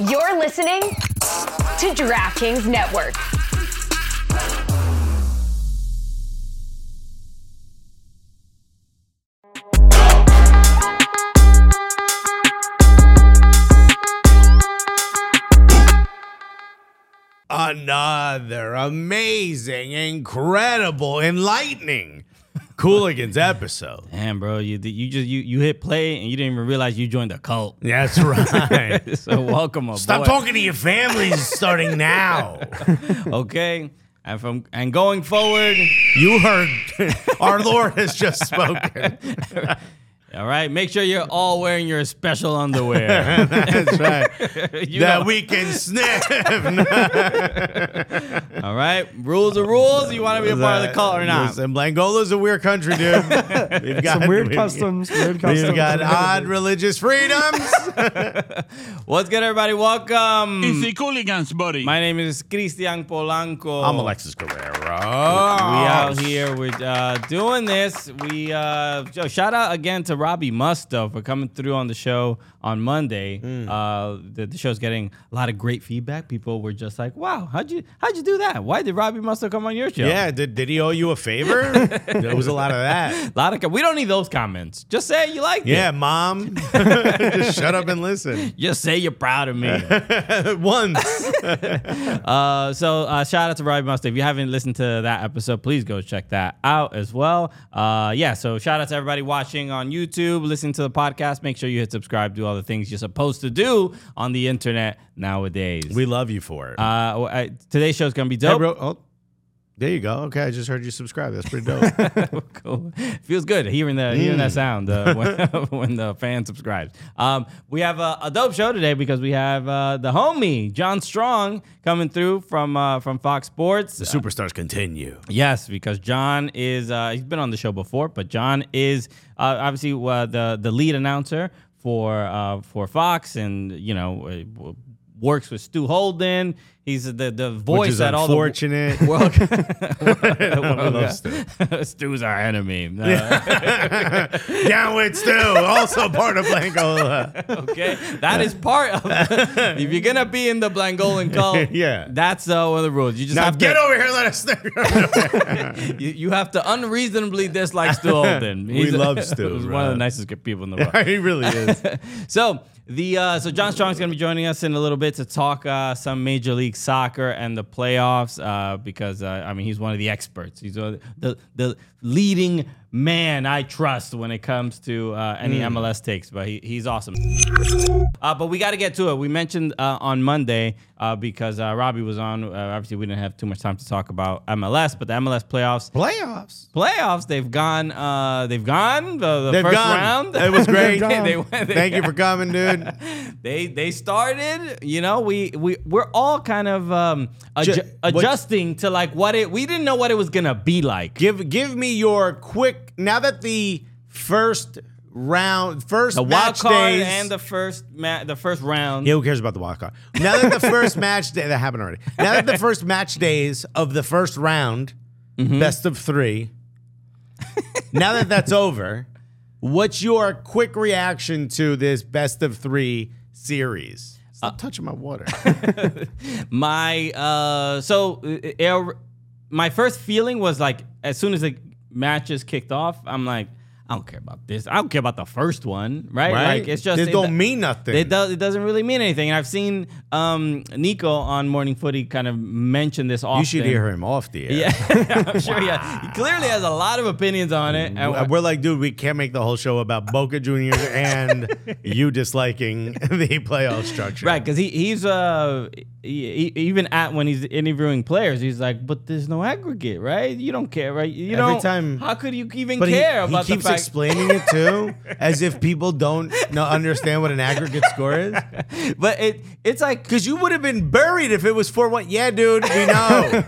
You're listening to DraftKings Network. Another amazing, incredible, enlightening Cooligans episode. Damn, bro, you you just you you hit play and you didn't even realize you joined a cult. That's right. so welcome aboard. Stop talking to your families starting now. Okay, and from and going forward, You heard our Lord has just spoken. all right. Make sure you're all wearing your special underwear. That's right. You that know. we can sniff. all right. Rules are rules. You want to be a part of the cult or not? Listen, Blangola's a weird country, dude. We've got Some weird we've- customs. Weird customs. We've got odd religious freedoms. What's good, everybody? Welcome. It's the Cooligans, buddy. My name is Christian Polanco. I'm Alexis Guerrero. We out here with uh, doing this. We uh, shout out again to Robbie Mustoe for coming through on the show on Monday. Hmm. Uh, the, the show's getting a lot of great feedback. People were just like, "Wow, how'd you how'd you do that? Why did Robbie Mustoe come on your show?" Yeah, did, did he owe you a favor? there was a lot of that. a lot of com- we don't need those comments. Just say you like Yeah, it. Yeah, mom. Just shut up and listen. Just say you're proud of me. Once. Uh, so uh, shout out to Robbie Mustoe. If you haven't listened to that episode, please go check that out as well. Uh, yeah, so shout out to everybody watching on YouTube, listening to the podcast. Make sure you hit subscribe, do all the things you're supposed to do on the internet nowadays. We love you for it. uh, I, today's show is gonna be Hey, dope. bro. Oh, there you go. Okay, I just heard you subscribe. That's pretty dope. cool. Feels good hearing the hearing that sound uh, when, when the fan subscribes. Um, we have a, a dope show today because we have uh, the homie John Strong coming through from uh, from Fox Sports. the superstars continue. Yes, because John is uh, he's been on the show before, but John is uh, obviously uh, the the lead announcer for uh, for Fox, and you know uh, works with Stu Holden. He's the the voice Which is at all the unfortunate. World. I love Stu. Stu's our enemy. Uh, Down with Stu, also part of Blancola. okay, that is part of. if you're gonna be in the Blangolan cult, Yeah. that's uh, one of the rules. You just Now have get to over here let us know. you, you have to unreasonably dislike Stu Holden. We love Stu, He's one of the nicest people in the world. he really is. so the uh, so John Strong's gonna be joining us in a little bit to talk uh, some Major League Soccer and the playoffs uh, because uh, I mean he's one of the experts. He's uh, the the leading man I trust when it comes to uh, any Hmm. MLS takes. But he, he's awesome. Uh, but we got to get to it. We mentioned uh, on Monday uh, because uh, Robbie was on. Uh, obviously, we didn't have too much time to talk about MLS, but the MLS playoffs Playoffs. playoffs. They've gone. Uh, they've gone the, the first gone. round. It was great. they, went- they- Thank you for coming, dude. They they started. You know, we we we're all kind of um, adju- Ju- what- adjusting to like what it. We didn't know what it was gonna be like. Give give me your quick. Now that the first round, first The wild match card days, and the first ma- the first round. Yeah, who cares about the wild card? Now that the first match day that happened already. Now that the first match days of the first round, Mm-hmm. best of three. now that that's over, what's your quick reaction to this best of three series? Stop touching my water. My uh, so uh, uh, my first feeling was like as soon as the matches kicked off, I'm like, I don't care about this. I don't care about the first one, right? Right? Like it's just This it don't mean nothing. It does. It doesn't really mean anything. And I've seen um, Nico on Morning Footy kind of mention this often. you should hear him off the air. Yeah, I'm sure. Yeah, he clearly has a lot of opinions on it. And- We're like, dude, we can't make the whole show about Boca Juniors and you disliking the playoff structure. Right, because he he's uh he, he- even at when he's interviewing players, he's like, but there's no aggregate, right? You don't care, right? You Every time- how could you even he, care he about keeps the fact? Explaining it too, as if people don't know, understand what an aggregate score is. but it it's like Because you would have been buried if it was four one. Yeah, dude, we know.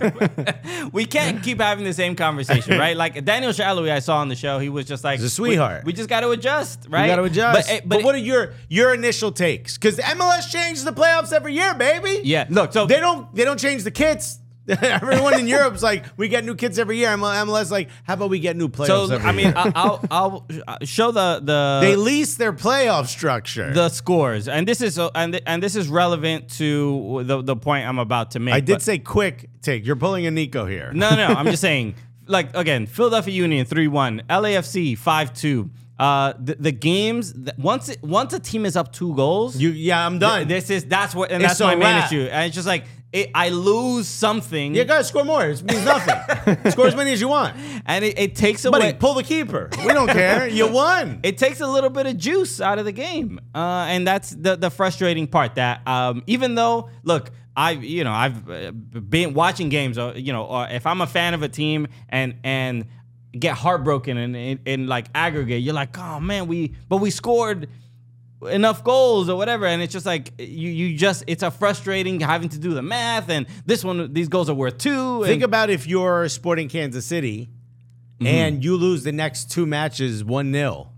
we can't keep having the same conversation, right? Like Daniel Salloi, I saw on the show, he was just like, He's a sweetheart. We, we just got to adjust, right? You got to adjust. But, it- But, but what are your your initial takes? Because MLS changes the playoffs every year, baby. yeah, look, so They don't they don't change the kits. Everyone in Europe's like, we get new kits every year. MLS like, how about we get new playoffs So every I mean, year? I- I'll, I'll uh, show the the they lease their playoff structure. the scores, and this is uh, and and this is relevant to the the point I'm about to make. I did but- say quick take. You're pulling a Nico here. No, no, I'm just saying. Like again, Philadelphia Union three one, LAFC five two. Uh, the, the games once it, once a team is up two goals, You, yeah, I'm done. this is that's what and It's that's my a main issue. And it's just like it, I lose something, you gotta score more. It means nothing. score as many as you want. and it, it takes Buddy, away. pull the keeper. We don't care. You won. it takes a little bit of juice out of the game, uh, and that's the the frustrating part. That um, even though, look, I you know I've uh, been watching games, or, you know, or if I'm a fan of a team and and get heartbroken and in like aggregate, you're like, oh man, we but we scored enough goals or whatever and it's just like you you just it's a frustrating having to do the math and this one these goals are worth two Think about if you're sporting Kansas City Mm-hmm. and you lose the next two matches 1 0.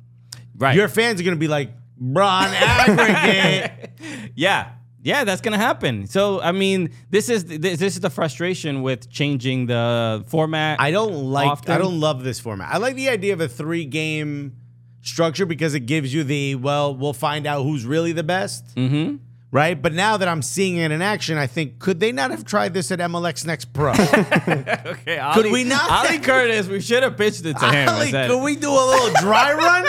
right Your fans are going to be like, bruh, on aggregate. Yeah. Yeah, that's gonna happen. So I mean, this is this, this is the frustration with changing the format. I don't like, Often. I don't love this format. I like the idea of a three game structure because it gives you the, well, we'll find out who's really the best. Mm-hmm. Right? But now that I'm seeing it in action, I think, could they not have tried this at MLS Next Pro? okay, Ali, we not- Ali Curtis, we should have pitched it to him. Ali, could we do a little dry run?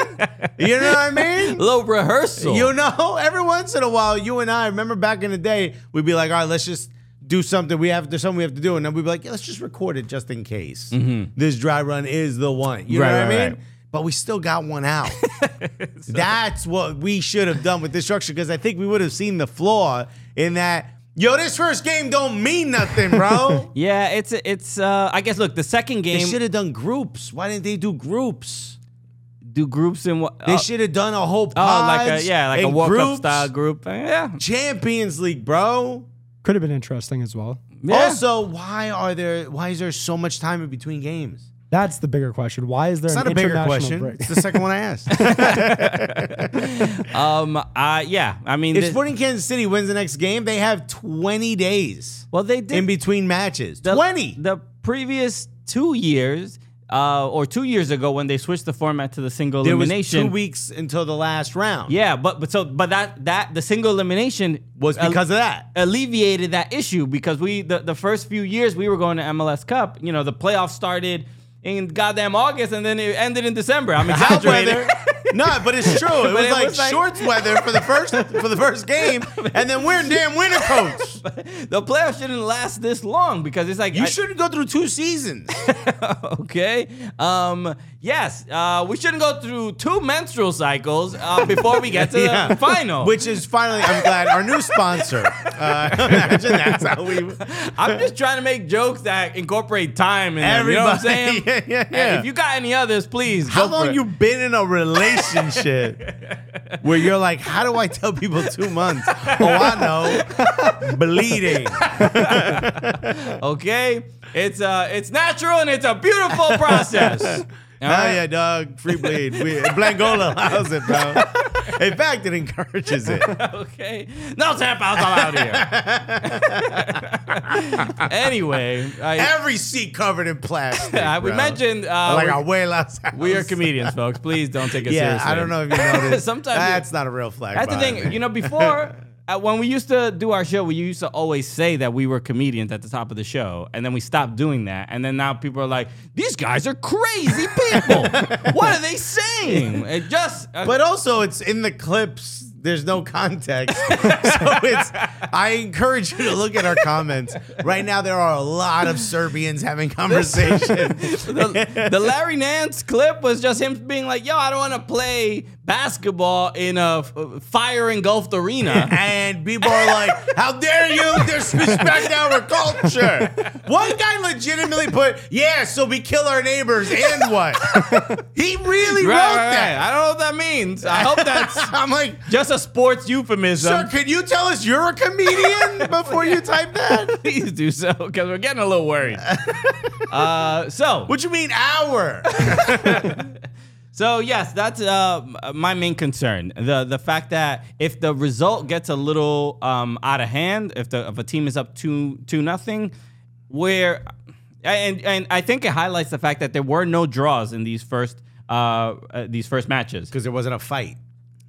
You know what I mean? a little rehearsal. You know, every once in a while, you and I remember back in the day, we'd be like, all right, let's just do something. We have there's something we have to do, and then we'd be like, yeah, let's just record it just in case this dry run is the one. You Mm-hmm. Right, know what right, I mean? right. But we still got one out. That's what we should have done with this structure because I think we would have seen the flaw in that. Yo, this first game don't mean nothing, bro. yeah, it's it's. Uh, I guess look, the second game they game should have done groups. Why didn't they do groups? do groups in what? They oh, should have done a whole oh, like a yeah, like a and World Cup style group. Uh, Yeah, Champions League, bro. Could have been interesting as well. yeah. Also, why are there? Why is there so much time in between games? That's the bigger question. Why is there It's an not a bigger international question. break? It's the second one I asked. um, uh, yeah. I mean, if this- Sporting Kansas City wins the next game, they have 20 days well, they did in between matches. the, 20. The previous two years, uh, or two years ago, when they switched the format to the single there was elimination. two weeks until the last round. Yeah, but but so but that that the single elimination Was because of that. alleviated that issue because we the, the first few years we were going to MLS Cup, you know, the playoffs started in goddamn August and then it ended in December. I'm exaggerating. No, but it's true. It was it like was like- shorts weather for the first for the first game, and then we're in damn winter coats. the playoffs shouldn't last this long because it's like You I- shouldn't go through two seasons. okay. Um, yes, uh, we shouldn't go through two menstrual cycles uh, before we get to the final. Which is finally, I'm glad, our new sponsor. Uh, imagine that's how we. I'm just trying to make jokes that incorporate time in You know what I'm saying? yeah, yeah, And yeah. If you got any others, please. How long you been in a relationship where you're like, how do I tell people two months? Oh, I know, bleeding. Okay, it's uh, it's natural and it's a beautiful process. All right? yeah, dog. Free bleed. We, Blangola allows it, bro. In fact, it encourages it. Okay, no tap outs allowed here. anyway, I, Every seat covered in plastic. I- we bro. mentioned uh, like we- abuela's house. we are comedians, folks. Please don't take us Yeah, seriously. I don't know if you noticed. Sometimes that's not a real flag. That's the thing. You know, before uh, when we used to do our show, we used to always say that we were comedians at the top of the show, and then we stopped doing that. And then now people are like, "These guys are crazy people. what are they saying?" It just uh, But also, it's in the clips. There's no context, so it's. I encourage you to look at our comments. Right now, there are a lot of Serbians having conversation. the, the Larry Nance clip was just him being like, "Yo, I don't want to play basketball in a fire engulfed arena." and people are like, "How dare you disrespect our culture?" One guy legitimately put, "Yeah, so we kill our neighbors and what?" He really Right, wrote right, right. that. I don't know what that means. I hope that's I'm like, just a sports euphemism. sir, can you tell us you're a comedian before you type that? Please do so because we're getting a little worried. uh, so, What you mean our? So yes, that's uh, my main concern. the The fact that if the result gets a little um, out of hand, if the if a team is up two two nothing, where and and I think it highlights the fact that there were no draws in these first uh, uh these first matches. because there wasn't a fight.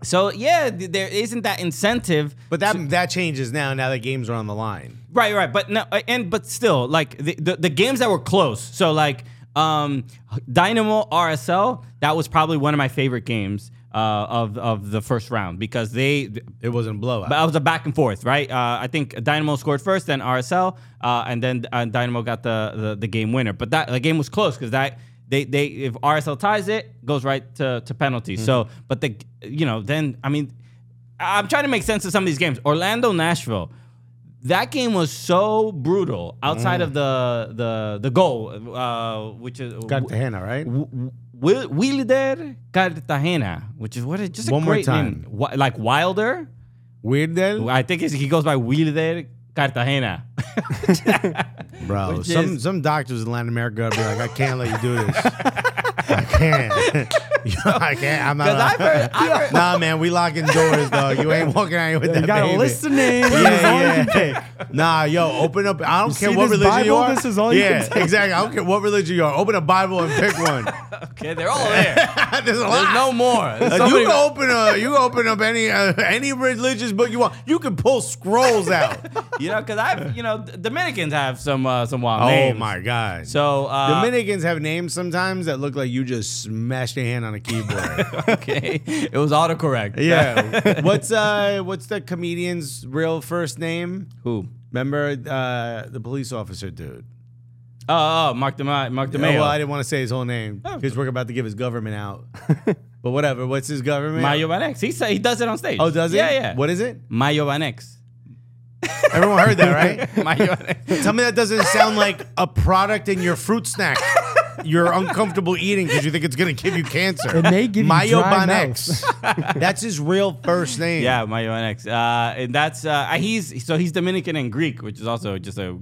So yeah, th- there isn't that incentive. But that that changes now. Now that games are on the line. Right, right, but no, and but still, like the, the the games that were close. So like, um, Dynamo RSL, that was probably one of my favorite games uh, of of the first round because they It wasn't a blowout. But it was a back and forth, right? Uh, I think Dynamo scored first, then RSL, uh, and then uh, Dynamo got the, the the game winner. But that the game was close because that they they if RSL ties it, goes right to to penalties. So, but the you know then I mean, I'm trying to make sense of some of these games. Orlando Nashville. That game was so brutal outside of the the the goal, uh, which is Cartagena, right? Wil- Wilder Cartagena, which is what is just a One more great time. name. Wi- like Wilder. Then, I think he goes by Wilder Cartagena. bro. Which Some is- some doctors in Latin America would be like, I can't let you do this. I can't. Yo, I can't. I'm not. Because I've heard, I've heard nah, man, we locking doors, dog. You ain't walking out here with that. You that got baby. a list of names. Yeah, That's all you can yeah. Nah, yo, open up. I don't You care see what this religion you Bible? are. This is all you yeah, can take. exactly. I don't care what religion you are. Open a Bible and pick one. okay, they're all there. There's a lot. There's no more. There's Uh, you many- can open a you can open up any uh, any religious book you want. You can pull scrolls out. you know, because I've, you know, Dominicans have some uh, some wild oh names. my god. So uh, Dominicans have names sometimes that look like you just smashed your hand on a keyboard. okay, it was autocorrect. yeah. what's uh what's the comedian's real first name? Who? Remember uh the police officer dude. Oh, oh Mark the Mark the Oh, well, I didn't want to say his whole name because we're about to give his government out. but whatever. What's his government? Mayo Vanex. He say, he does it on stage. Oh, does he? Yeah, yeah. What is it? Mayo Vanex. Everyone heard that, right? Mayo Vanex. Tell me that doesn't sound like a product in your fruit snack. You're uncomfortable eating because you think it's gonna give you cancer. It may give you Mayo dry Banex. That's his real first name. Yeah, Mayo Vanex. Uh, and that's uh, he's so he's Dominican and Greek, which is also just a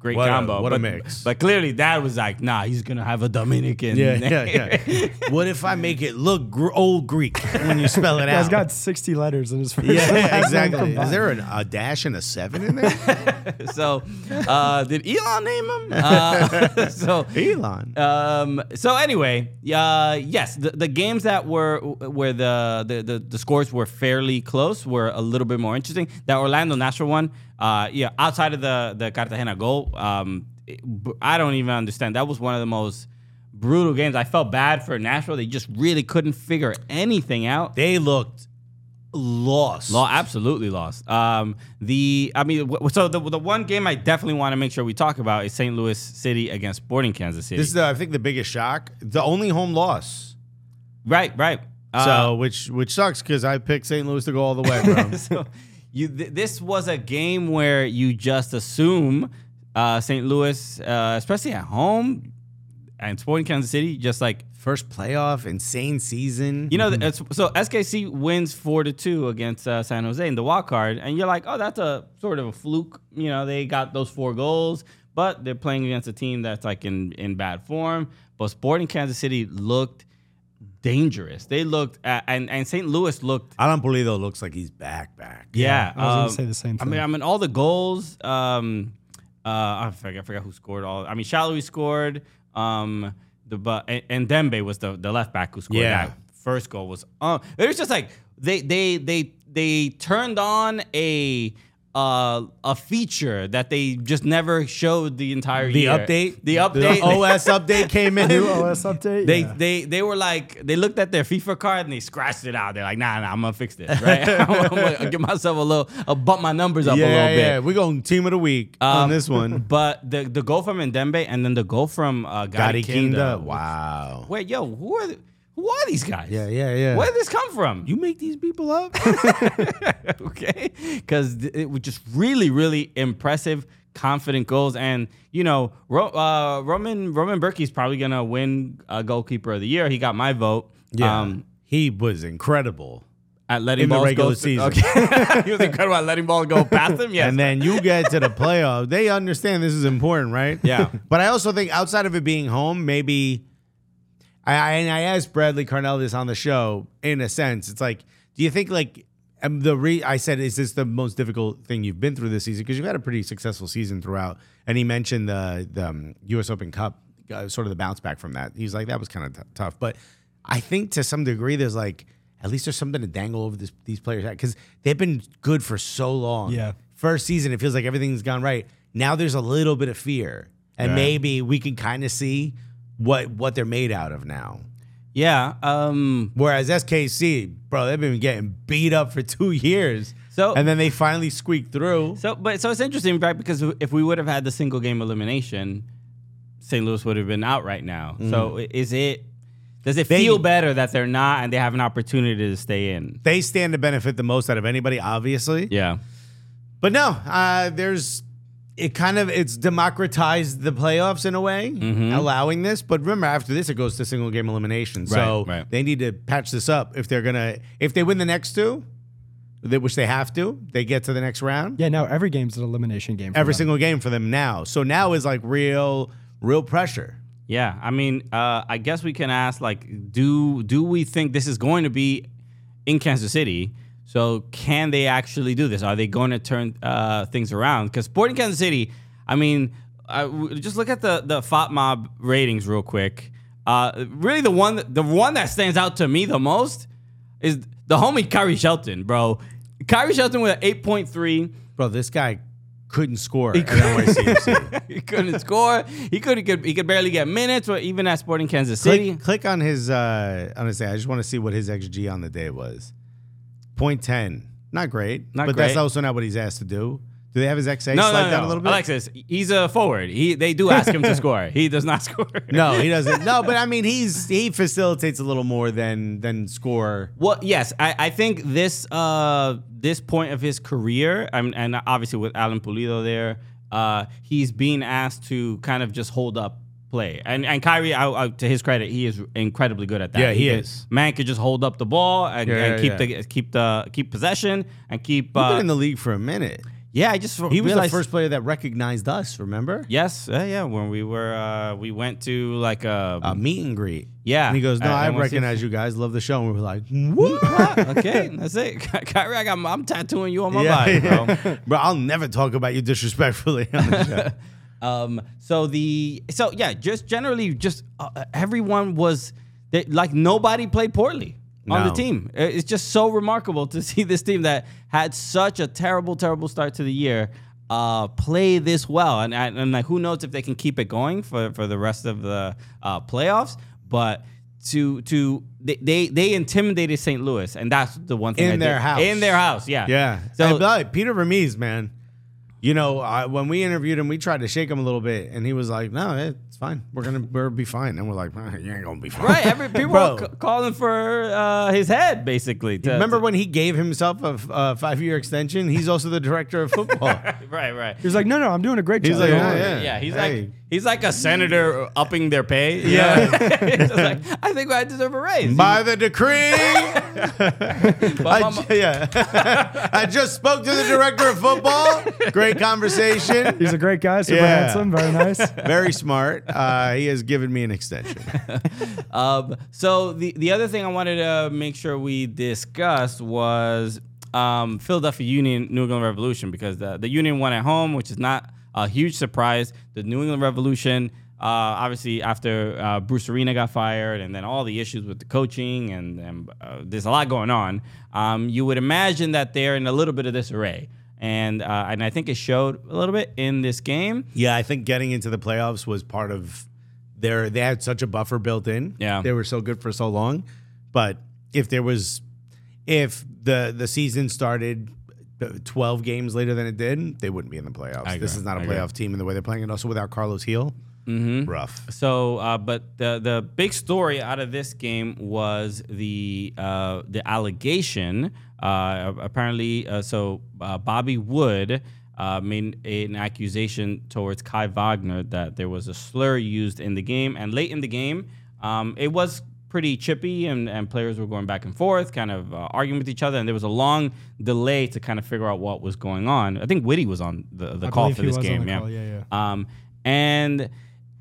great What a- combo. what a mix. But clearly, Dad was like, "Nah, he's gonna have a Dominican." Yeah, name." yeah, yeah. what if I make it look gr- old Greek when you spell it He's out? got 60 letters in his first and yeah, exactly. combined. Is there an, a dash and a seven in there? so, uh, did Elon name him? Uh, so Elon. Um. So anyway, uh, yes, the, the games that were where the, the the the scores were fairly close were a little bit more interesting. That Orlando Nashville one, uh, yeah, outside of the the Cartagena goal, um, I don't even understand. That was one of the most brutal games. I felt bad for Nashville. They just really couldn't figure anything out. They looked lost. Law absolutely lost. Um, the I mean, w- so the the one game I definitely want to make sure we talk about is St. Louis City against Sporting Kansas City. This is, the, I think, the biggest shock. The only home loss. right, right. Uh, So, which which sucks because I picked St. Louis to go all the way, bro. so you th- this was a game where you just assume uh, St. Louis, uh, especially at home and Sporting Kansas City, just like First playoff, insane season. you know, it's, so SKC wins four to two against uh, San Jose in the wild card, and you're like, oh, that's a sort of a fluke. You know, they got those four goals, but they're playing against a team that's like in in bad form. But Sporting Kansas City looked dangerous. They looked, at, and and St. Louis looked Alan Pulido looks like he's back, back. Yeah, I was gonna um, say the same thing. I mean, thing. I mean, all the goals. Um, uh, I forget, I forgot who scored all. I mean, Salloi scored. Um, the but and, and Dembe was the the left back who scored Yeah. that first goal. Was uh, it was just like they they they they turned on a. Uh, a feature that they just never showed the entire The year. update, the update, the OS update came in. New OS update. they yeah. they they were like they looked at their FIFA card and they scratched it out. They're like, nah, nah, I'm gonna fix this, right? I'm, gonna give myself a little, I'll bump my numbers up a yeah, little bit. yeah. We're going team of the week on Um, this one. But the the goal from Ndenbe and then the goal from uh, Gadi Gadi Kinda. Kinda. Wow. Wait, yo, who are the, who are these guys? Yeah, yeah, yeah. Where did this come from? You make these people up? okay, because it was just really, really impressive, confident goals, and you know, Ro- uh, Roman Roman Bürki's probably gonna win uh, goalkeeper of the year. He got my vote. Um, he was incredible. at letting In the regular go season. Okay, he was incredible at letting ball go past him. Yes, And then you get to the playoff. They understand this is important, right? Yeah. But I also think outside of it being home, maybe I, I and I asked Bradley Carnell this on the show. In a sense, it's like, do you think like And the re I said, is this the most difficult thing you've been through this season? Because you've had a pretty successful season throughout. And he mentioned the the um, U.S. Open Cup, uh, sort of the bounce back from that. He's like, that was kind of t- tough. But I think to some degree, there's like at least there's something to dangle over this, these players because they've been good for so long. Yeah. First season, it feels like everything's gone right. Now there's a little bit of fear, and Yeah. maybe we can kind of see what what they're made out of now. Yeah. Um. Whereas SKC, bro, they've been getting beat up for two years. So- and then they finally squeaked through. So, but so it's interesting, right? Because if we would have had the single game elimination, St. Louis would have been out right now. So is it? Does it Mm. They- feel better that they're not and they have an opportunity to stay in? They stand to benefit the most out of anybody, obviously. Yeah. But no, uh, there's it kind of it's democratized the playoffs in a way, Mm-hmm. allowing this. But remember, after this, it goes to single game elimination. So Right, right. they need to patch this up if they're gonna if they win the next two, they- which they have to, they get to the next round. Yeah, no, every game's an elimination game. For Every them. single game for them now. So now is like real, real pressure. Yeah, I mean, uh, I guess we can ask like, do do we think this is going to be in Kansas City? So can they actually do this? Are they going to turn uh, things around? Because Sporting Kansas City, I mean, I, w- just look at the the FotMob ratings real quick. Uh, really, the one that, the one that stands out to me the most is the homie Khiry Shelton, bro. Khiry Shelton with an eight point three. Bro, this guy couldn't score at NYCFC. he couldn't score. He could he could he could barely get minutes, or even at Sporting Kansas City. click, click on his uh on his. I just want to see what his XG on the day was. Point ten. Not great. Not but that's also not what he's asked to do. Do they have his XA No, slide no, down no. a little bit? Alexis, he's a forward. He they do ask him to score. He does not score. No, he doesn't. No, but I mean he's he facilitates a little more than than score. Well, yes, I, I think this uh this point of his career, I mean, and obviously with Alan Pulido there, uh, he's being asked to kind of just hold up play. And and Khiry, I, I, to his credit, he is incredibly good at that. Yeah, he could- is. Man could just hold up the ball and, Yeah, and keep yeah. the keep the keep possession and keep. He's been Uh, in the league for a minute. yeah, I just He was the first player that recognized us, remember? Yes, uh, yeah. When we were, uh, we went to like a, A meet and greet. Yeah. And he goes, No, Uh, I recognize you guys, love the show. And we were like, What? okay, that's it. Khiry, I got, I'm tattooing you on my Yeah, body, bro. bro, I'll never talk about you disrespectfully on the show. Um, so the so yeah, just generally, just uh, everyone was they, like nobody played poorly on the team. It's just so remarkable to see this team that had such a terrible, terrible start to the year uh, play this well, and and, like who knows if they can keep it going for for the rest of the uh, playoffs, but. To to they, they they intimidated St. Louis, and that's the one thing In I their did. house. In their house, yeah, Yeah. So So Peter Vermes, man, you know, I, when we interviewed him, we tried to shake him a little bit, and he was like, "No, it's fine. We're gonna we'll be fine." And we're like, "Ah, "You ain't gonna be fine." right, every people Bro. were ca- calling for uh, his head, basically. to- Remember to- when he gave himself a, f- a five-year extension? He's also the director of football. right, right. He was like, no, no, I'm doing a great He's job. like, "Oh, yeah. Yeah, he's Hey. like he's like a senator upping their pay. Yeah. know? It's just like, I think I deserve a raise. By the decree, I, ju- yeah, I just spoke to the director of football. Great conversation. He's a great guy, super Yeah. handsome, very nice. Very smart. Uh, he has given me an extension. um, so the the other thing I wanted to make sure we discussed was um, Philadelphia Union New England Revolution because the the Union won at home, which is not a huge surprise. The New England Revolution. Uh, obviously, after uh, Bruce Arena got fired, and then all the issues with the coaching, and, and uh, there's a lot going on. Um, you would imagine that they're in a little bit of disarray, and uh, and I think it showed a little bit in this game. Yeah, I think getting into the playoffs was part of their. They had such a buffer built in. Yeah. they were so good for so long. But if there was, if the the season started. Uh, 12 games later than it did, they wouldn't be in the playoffs. This is not a I agree. playoff team in the way they're playing, and also without Carles Gil, mm-hmm. rough. So, uh, but the the big story out of this game was the uh, the allegation. Uh, apparently, uh, so uh, Bobby Wood uh, made an accusation towards Kai Wagner that there was a slur used in the game, and late in the game, um, it was pretty chippy, and, and players were going back and forth, kind of uh, arguing with each other, and there was a long delay to kind of figure out what was going on. I think Witty was on the, the I call for this game, yeah. call, yeah, Um, and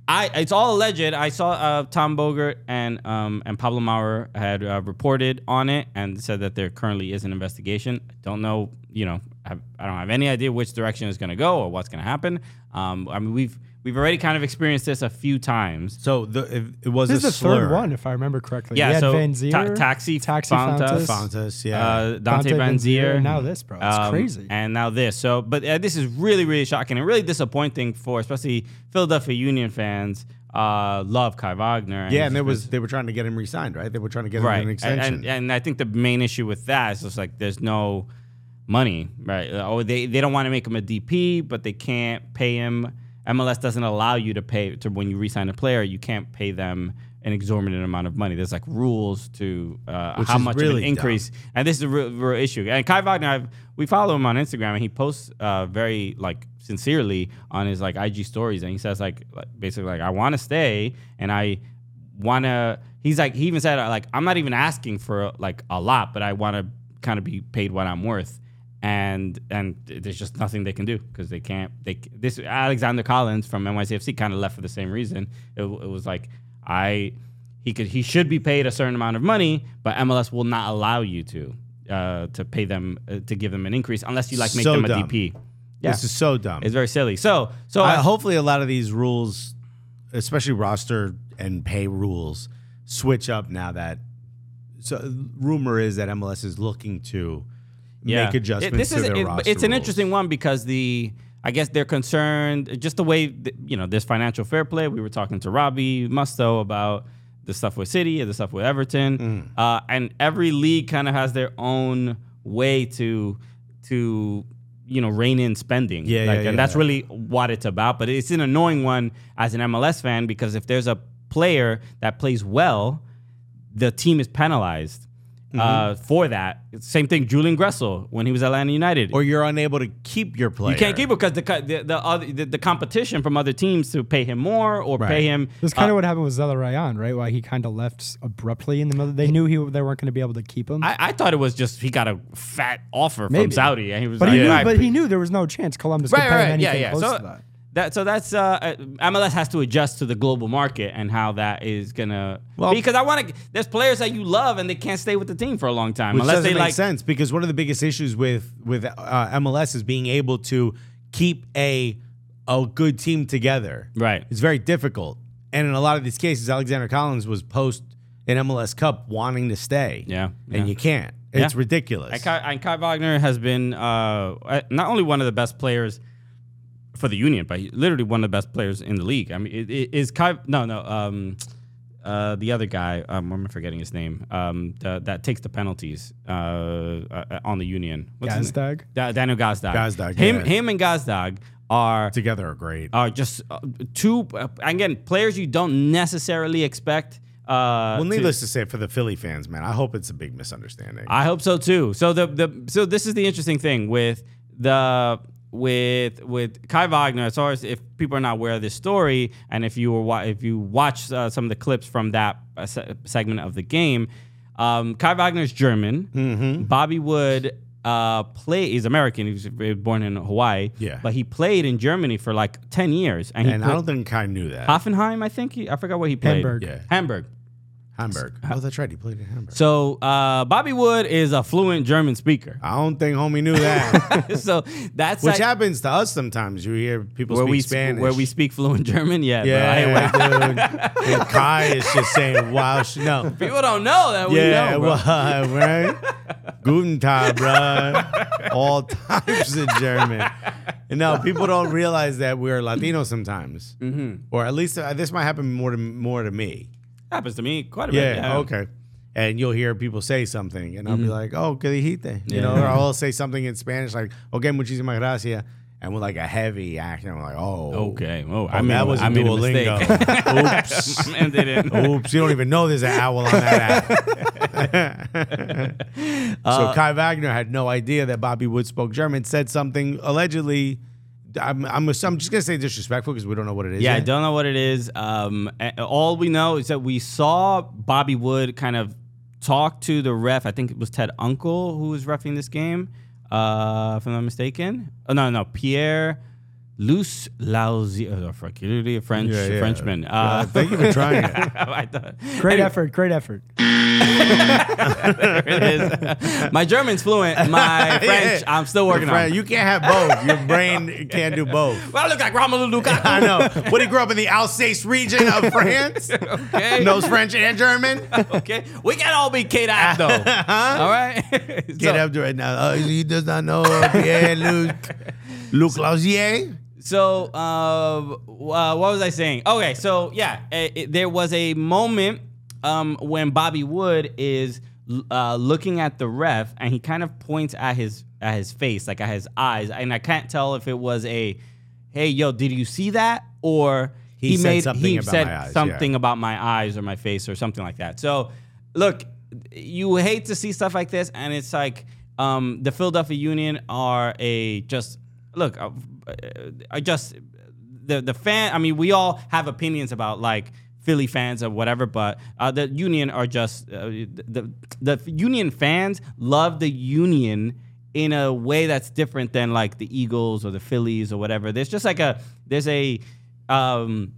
I it's all alleged. I saw uh, Tom Bogert and um, and Pablo Maurer had uh, reported on it and said that there currently is an investigation. I don't know, you know, I, I don't have any idea which direction it's going to go or what's going to happen. Um, I mean, we've we've already kind of experienced this a few times. So the, it, it was This a is the slur. third one, if I remember correctly. Yeah, You had so Van Ta- Taxi, Taxi Fountas, Fountas, Fountas, yeah. uh, Dante, Dante Van Van Zier, Zier. now this, bro. It's Um, crazy. And now this. So, but uh, this is really, really shocking and really disappointing for especially Philadelphia Union fans. Uh, love Kai Wagner. yeah, and there was they were trying to get him re-signed, right? They were trying to get him right an and, extension. and, and I think the main issue with that is just like there's no money right oh they, they don't want to make him a dp but they can't pay him mls doesn't allow you to pay to when you re-sign a player you can't pay them an exorbitant amount of money. There's like rules to uh, how much of really an increase. And this is a real, real issue. And kai wagner I've, we follow him on instagram and he posts uh, very like sincerely on his like ig stories. And he says like, like basically like i want to stay and i want to he's like he even said like i'm not even asking for like a lot but i want to kind of be paid what i'm worth and and there's just nothing they can do because they can't they this alexander callens from nycfc kind of left for the same reason it, it was like i he could he should be paid a certain amount of money but mls will not allow you to uh to pay them uh, to give them an increase unless you like make So them a dumb. dp yeah This is so dumb. it's very silly so so Uh, I- hopefully, a lot of these rules, especially roster and pay rules, switch up now that. So rumor is that MLS is looking to make It- adjustments this to is their it-. It's an rules. interesting one because the I guess they're concerned just the way th- you know this financial fair play. We were talking to Robbie Mustoe about the stuff with City and the stuff with Everton, Mm. uh, and every league kind of has their own way to to you know rein in spending. Yeah, like, yeah, and that's yeah. really what it's about. But it's an annoying one as an MLS fan because if there's a player that plays well, the team is penalized. Mm-hmm. Uh, for that, same thing. Julian Gressel when he was at Atlanta United, Or you're unable to keep your player. you can't keep it because the, the the, other, the the competition from other teams to pay him more or Right. pay him. This is kind uh, of what happened with Zelarayán, right? Why he kind of left abruptly in the middle. They knew he they weren't going to be able to keep him. I, I thought it was just he got a fat offer from Saudi and he was but like, he knew, "All right, but he knew there was no chance Columbus right, could pay right, him right, yeah, anything yeah. close So to that. That so that's uh, uh, MLS has to adjust to the global market and how that is gonna. Well- because I want to. There's players that you love and they can't stay with the team for a long time Which unless doesn't they make like. sense because one of the biggest issues with with uh, MLS is being able to keep a a good team together. Right. It's very difficult, and in a lot of these cases, Alexander Callens was post an MLS Cup wanting to stay. Yeah, yeah. and you can't. It's Yeah. ridiculous. And Kai, and Kai Wagner has been uh, uh, not only one of the best players for the Union, but he- literally one of the best players in the league. I mean, it, it, is Kai? No, no. Um, uh, the other guy, um, I'm forgetting his name. Um, the, that takes the penalties uh, uh, on the Union. What's? Gazdag? Da- Daniel Gazdag. Gazdag, Him, yeah. him, and Gazdag are Together are great. are just uh, two. Uh, again, players you don't necessarily expect. Uh, well, to- needless to say, for the Philly fans, man, I hope it's a big misunderstanding. I hope so too. So the the so this is the interesting thing with the with with Kai Wagner. As far as if people are not aware of this story, and if you were if you watch uh, some of the clips from that uh, se- segment of the game, um, Kai Wagner is German. Mm-hmm. Bobby Wood uh, play is American. He was born in Hawaii. Yeah. but he played in Germany for like ten years, and and I don't think Kai knew that. Hoffenheim. I think he, I forgot what he played. Hamburg. Yeah. Hamburg. Hamburg. Oh, that's right. He played in Hamburg. So uh, Bobby Wood is a fluent German speaker. I don't think homie knew that. so that's Which like happens to us sometimes. You hear people where speak we Spanish. where we speak fluent German. Yeah, bro. I Yeah, hate when- dude. And Kai is just saying, "Wow, sh- no." people don't know that we Yeah, know, bro. well, right? Guten Tag, bro. All types of German. And no, people don't realize that we're Latino sometimes, mm-hmm. or at least uh, this might happen more to more to me. Happens to me quite a bit. Yeah, okay. And you'll hear people say something, and I'll be like, "Oh, que dijiste?" You know, or I'll say something in Spanish like, "Okay, muchísimas gracias," and with like a heavy accent, I'm like, "Oh, Okay. Oh, Oh, I mean, that was I a made a Duolingo. mistake. Oops. My man didn't. Oops, you don't even know there's an owl on that app. Uh, so Kai Wagner had no idea that Bobby Wood spoke German, said something allegedly. I'm, I'm, I'm just going to say disrespectful because we don't know what it is. Yeah, I don't know what it is. Um, all we know is that we saw Bobby Wood kind of talk to the ref. I think it was Ted Unkel who was refing this game, uh, if I'm not mistaken. Oh no, no, Pierre. Luce Lauzière, uh, French, French Yeah, yeah. Frenchman. Uh, Uh, thank you for trying it. I thought- Great effort. Great effort. it is. My German's fluent. My French, I'm still working Fran, on. You can't have both. Your brain can't do both. Well, I look like Romelu Lukaku. I know. What he grew up in the Alsace region of France. Okay. Knows French and German. okay. We can all be Kate App though. All right. Get so, up to it now. Oh, he does not know Pierre Luc Luc Lauzière. So uh, uh, what was I saying? Okay, so yeah, it, it- there was a moment um, when Bobby Wood is uh, looking at the ref and he kind of points at his at his face, like at his eyes, and I can't tell if it was a, hey yo, did you see that or He said made something he about said my eyes, yeah. something about my eyes or my face or something like that. So look, you hate to see stuff like this, and it's like um, the Philadelphia Union are a just look, uh, I just the the fan. I mean, we all have opinions about like Philly fans or whatever, but uh, the Union are just uh, the the Union fans love the Union in a way that's different than like the Eagles or the Phillies or whatever. There's just like a there's a um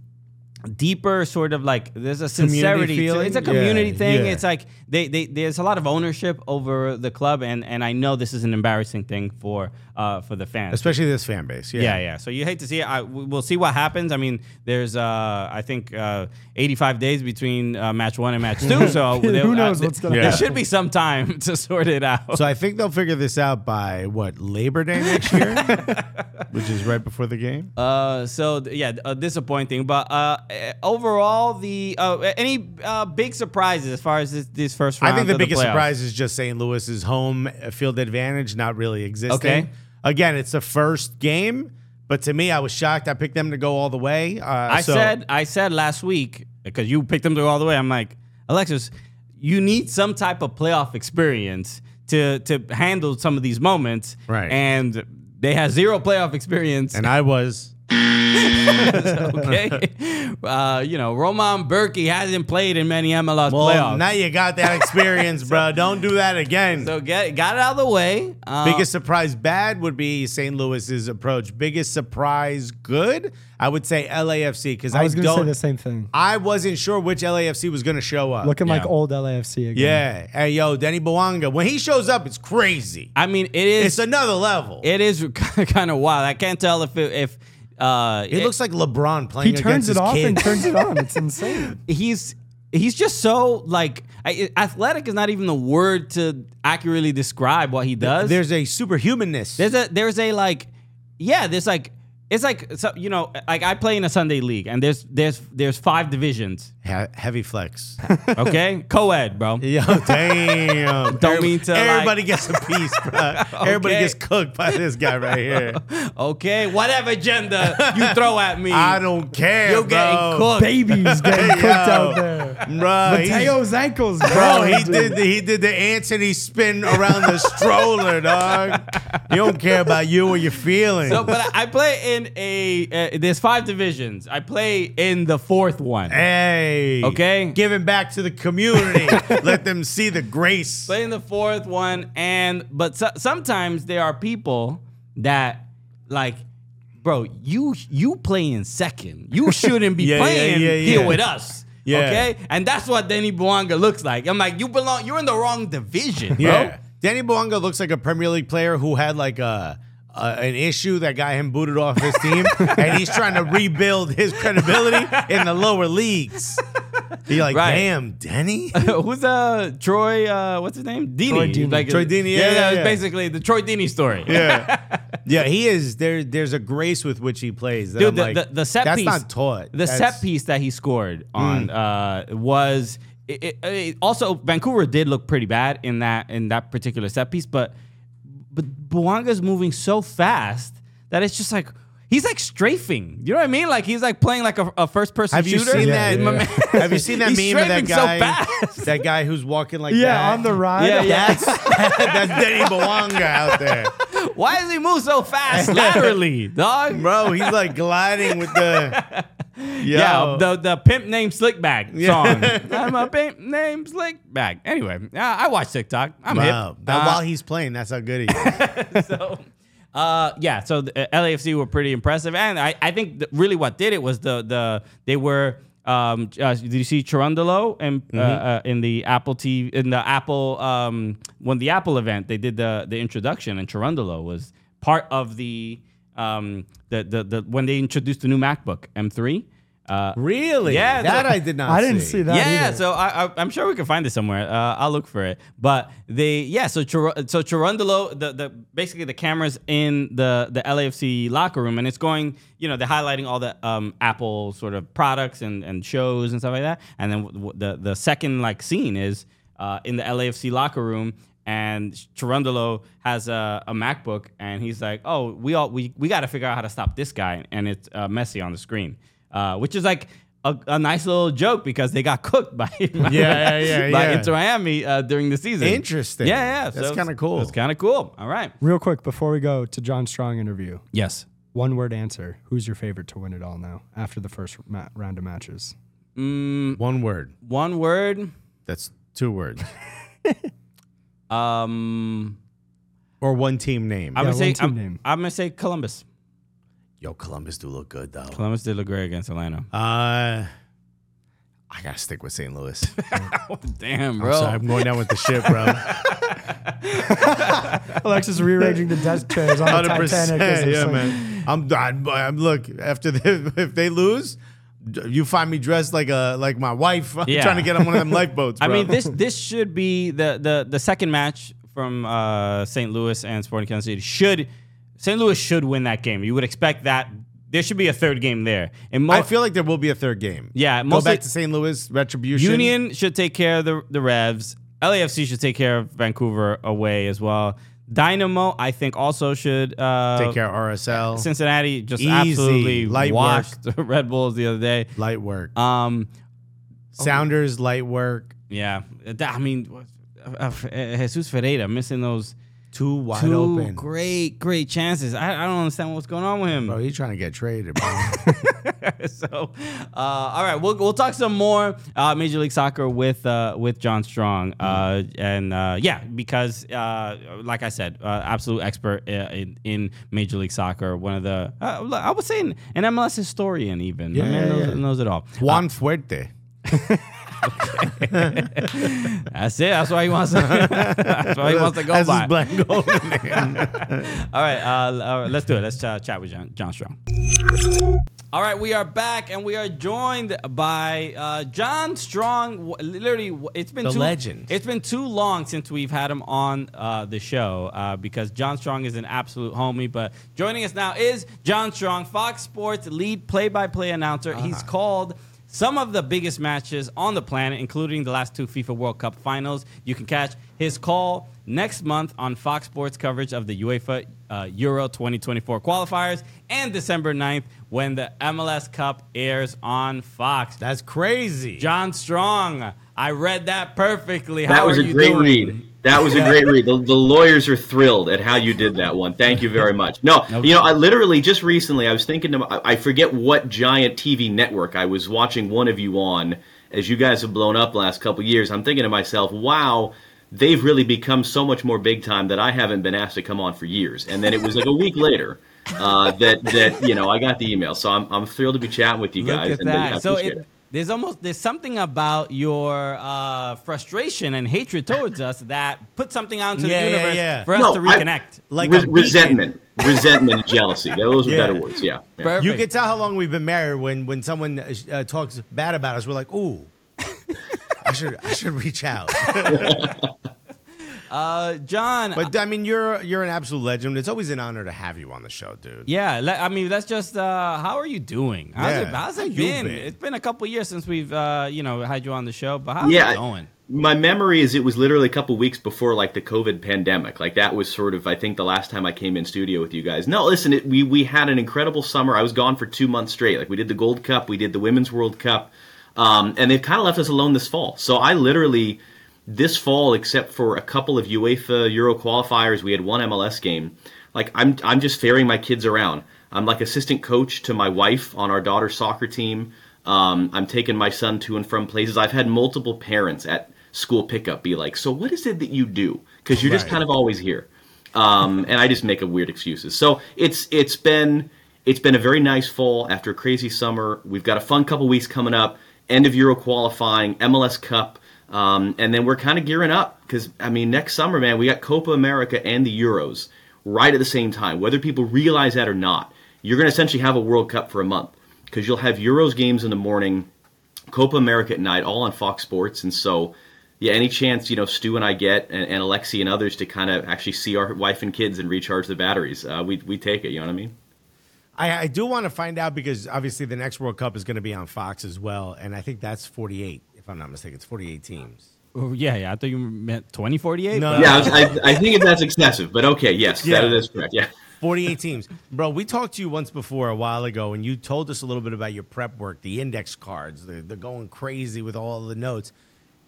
deeper sort of like there's a sincerity it's a community Yeah, thing yeah. it's like they, they there's a lot of ownership over the club and and I know this is an embarrassing thing for uh for the fans Especially this fan base. Yeah. yeah, yeah. So you hate to see it. I, we- we'll see what happens. I mean, there's uh, I think uh, 85 days between uh, match one and match two. So Who there- knows uh, what's gonna There happen. should be some time to sort it out. So I think they'll figure this out by what Labor Day next year, which is right before the game. Uh, so yeah, uh, disappointing. But uh, overall, the uh, any uh, big surprises as far as this, this first round? I think the biggest playoffs? surprise is just St. Louis's home field advantage not really existing. Okay. Again, it's the first game, but to me, I was shocked. I picked them to go all the way. Uh, I so- said I said last week because you picked them to go all the way. I'm like, Alexis, you need some type of playoff experience to to handle some of these moments. Right. And they had zero playoff experience. and I was. okay. uh, you know, Roman Bürki hasn't played in many MLS Well, playoffs. now you got that experience, bro. Don't do that again. so get got it out of the way. Uh, Biggest surprise bad would be St. Louis's approach. Biggest surprise good, I would say LAFC because I, I was going to say don't. the same thing. I wasn't sure which LAFC was going to show up. Looking like old LAFC again. yeah, hey yo, Denny Bouanga. When he shows up, it's crazy. I mean, it is It's another level. It, it is kind of wild. I can't tell if it, if uh, it looks like LeBron playing He turns against it his off kids. and turns it on. It's insane. he's he's just so like athletic is not even the word to accurately describe what he does. There's a superhumanness. there's a there's a like yeah there's like it's like so, you know like I play in a Sunday league and there's there's there's five divisions He- heavy flex. okay co-ed bro Yo, damn. Don't mean to, like- Everybody gets a piece, bro. Everybody gets cooked by this guy right here. okay whatever gender you throw at me I don't care, you're bro. getting cooked Babies getting cooked out there. Bro, he's- Mateo's ankles, bro. Bro, he did the, he did the Anthony spin around the stroller, dog. He don't care about you or your feelings. so, but I I play in a uh, there's five divisions I play in the fourth one hey, Okay. giving back to the community. Let them see the grace. play in the fourth one and but so, sometimes there are people that like bro you you play in second you shouldn't be Yeah, yeah, playing yeah, here with us Yeah. okay and that's what Danny Bouanga looks like I'm like you belong you're in the wrong division bro Yeah, Danny Bouanga looks like a Premier League player who had like a. Uh, an issue that got him booted off his team, and he's trying to rebuild his credibility in the lower leagues. You're like, Right. damn, Denny. Who's uh Troy? Uh, what's his name? Deeney. Troy Deeney. Like, Troy Deeney, yeah, Yeah, yeah, that was basically the Troy Deeney story. Yeah, yeah, he is. There, there's a grace with which he plays. That Dude, I'm the, like, the, the set that's piece, not taught. The That's- set piece that he scored on uh, was it, it- it- also Vancouver did look pretty bad in that in that particular set piece, but but Bouanga's moving so fast that it's just like. He's like strafing. You know what I mean? Like he's like playing like a, a first person Have you shooter. seen Yeah, that? yeah, My Have you seen that He's meme of that strafing so guy? fast. That guy who's walking like Yeah, that. on the ride. Yeah, yeah. That's that's Denny Bouanga out there, Why does he move so fast laterally, dog? bro. He's like gliding with the. Yo. Yeah, the the pimp named Slickback Yeah. song. I'm a pimp named Slickback. Anyway, uh, I watch TikTok. I'm wow. hip. That Uh, while he's playing, that's how good he is. so, Uh, yeah. So the uh, LAFC were pretty impressive, and I, I think really what did it was the the they were. Um, uh, did you see Cherundolo and uh, uh, in the Apple TV in the Apple um when the Apple event they did the the introduction and Cherundolo was part of the um the the, the when they introduced the new MacBook M3. Uh, Really? Yeah, That the- I did not. I didn't see that. yeah, either. so I, I, I'm sure we can find it somewhere. Uh, I'll look for it. But they, yeah, so Chir- so Cherundolo, the the basically the cameras in the the LAFC locker room, and it's going, you know, they're highlighting all the um, Apple sort of products and, and shows and stuff like that. And then w- w- the the second like scene is uh, in the LAFC locker room. And Cherundolo has a, a MacBook, and he's like, "Oh, we all we, we got to figure out how to stop this guy." And it's uh, Messi on the screen, uh, which is like a, a nice little joke because they got cooked by Yeah, yeah, yeah, by yeah. Inter Miami uh, during the season. Interesting. Yeah, yeah. That's so kinda cool. That's kind of cool. All right. Real quick before we go to John Strong interview, Yes. one word answer. Who's your favorite to win it all now after the first ma- round of matches? One word. One word. That's two words. Um, or one team name. I'm Yeah, gonna say team I'm, name. I'm gonna say Columbus. Yo, Columbus do look good though. Columbus did look great against Atlanta. Uh, I gotta stick with St. Louis. Damn, I'm bro. sorry, I'm going down with the ship, bro. Alexis rearranging the desk chairs on Hundred Titanic. as percent, they're yeah, saying- man. I'm, I'm, I'm look after the, if they lose, you find me dressed like a like my wife. I'm Yeah. trying to get on one of them lifeboats. I mean, this this should be the the the second match from uh, St. Louis and Sporting Kansas City. Should St. Louis should win that game? You would expect that there should be a third game there. And mo- I feel like there will be a third game. Yeah, go back to St. Louis retribution. Union should take care of the the Revs. LAFC should take care of Vancouver away as well. Dynamo, I think, also should uh, take care of RSL. Cincinnati just Easy. absolutely Light washed the Red Bulls the other day. light work. Um, Sounders light work. yeah, I mean, uh, uh, Jesus Ferreira missing those Two wide two open. great, great chances. I, I don't understand what's going on with him. Bro, he's trying to get traded, bro. so, uh, all right, we'll we'll talk some more uh, Major League Soccer with uh, with John Strong, uh, and uh, yeah, because uh, like I said, uh, absolute expert in, in Major League Soccer, one of the uh, I would say an, an MLS historian, even Yeah, the man yeah, knows, yeah. knows it all. Juan Fuerte. That's it. That's why he wants. To, that's why he wants to go That's by. black name. All right, uh, all right, let's do it. Let's uh, chat with John, John Strong. All right, we are back and we are joined by uh, John Strong. Literally, it's been The too, legend. It's been too long since we've had him on uh, the show uh, because John Strong is an absolute homie. But joining us now is John Strong, Fox Sports lead play-by-play announcer. He's called some of the biggest matches on the planet, including the last two FIFA World Cup finals. You can catch his call next month on Fox Sports coverage of the UEFA uh, Euro 2024 qualifiers and December 9th when the MLS Cup airs on Fox. That's crazy. John Strong, I read that perfectly. That How was are a you great doing? read. That was a great read. The, the lawyers are thrilled at how you did that one. Thank you very much. No, you know, I literally just recently I was thinking to I I forget what giant TV network I was watching one of you on as you guys have blown up the last couple years. I'm thinking to myself, wow, they've really become so much more big time that I haven't been asked to come on for years. And then it was like a week later uh, that that you know I got the email. So I'm I'm thrilled to be chatting with you Look guys. at and, uh, that. So it. There's almost there's something about your uh, frustration and hatred towards us that put something out into Yeah, the universe yeah. for us No, to I- reconnect. Like Res- a beacon. resentment, resentment, and jealousy. Those are Yeah. better words. Yeah. yeah. You can tell how long we've been married when when someone uh, talks bad about us. We're like, ooh, I should I should reach out. uh, John, But I mean, you're you're an absolute legend. It's always an honor to have you on the show, dude. Yeah, le- I mean, let's just. Uh, how are you doing? How's it, Yeah, how's how it you been? been? It's been a couple years since we've, uh, you know, had you on the show. But how's yeah, it going? My memory is it was literally a couple weeks before like the COVID pandemic. Like that was sort of I think the last time I came in studio with you guys. No, listen, it, we we had an incredible summer. I was gone for two months straight. Like we did the Gold Cup, we did the Women's World Cup, um, and they've kind of left us alone this fall. So I literally this fall, except for a couple of UEFA Euro qualifiers, we had one MLS game. Like I'm I'm just ferrying my kids around. I'm like assistant coach to my wife on our daughter's soccer team. Um, I'm taking my son to and from places. I've had multiple parents at school pickup be like, "So what is it that you do?" Because you're just kind of always here. um, and I just make up weird excuses. So it's it's been it's been a very nice fall after a crazy summer. We've got a fun couple weeks coming up. End of Euro qualifying, MLS Cup, um, and then we're kind of gearing up because I mean next summer, man, we got Copa America and the Euros right at the same time. Whether people realize that or not, you're going to essentially have a World Cup for a month because you'll have Euros games in the morning, Copa America at night, all on Fox Sports, and so yeah, any chance you know Stu and I get and, and Alexi and others to kind of actually see our wife and kids and recharge the batteries, uh, we we take it. You know what I mean? I, I do want to find out because obviously the next World Cup is going to be on Fox as well, and I think that's 48, if I'm not mistaken. It's 48 teams. Oh, yeah, yeah. I thought you meant 2048. No, Yeah, I, was, I, I think that's excessive, but okay, yes, Yeah. that is correct. Yeah. 48 teams. Bro, we talked to you once before a while ago, and you told us a little bit about your prep work, the index cards. They're, they're going crazy with all the notes.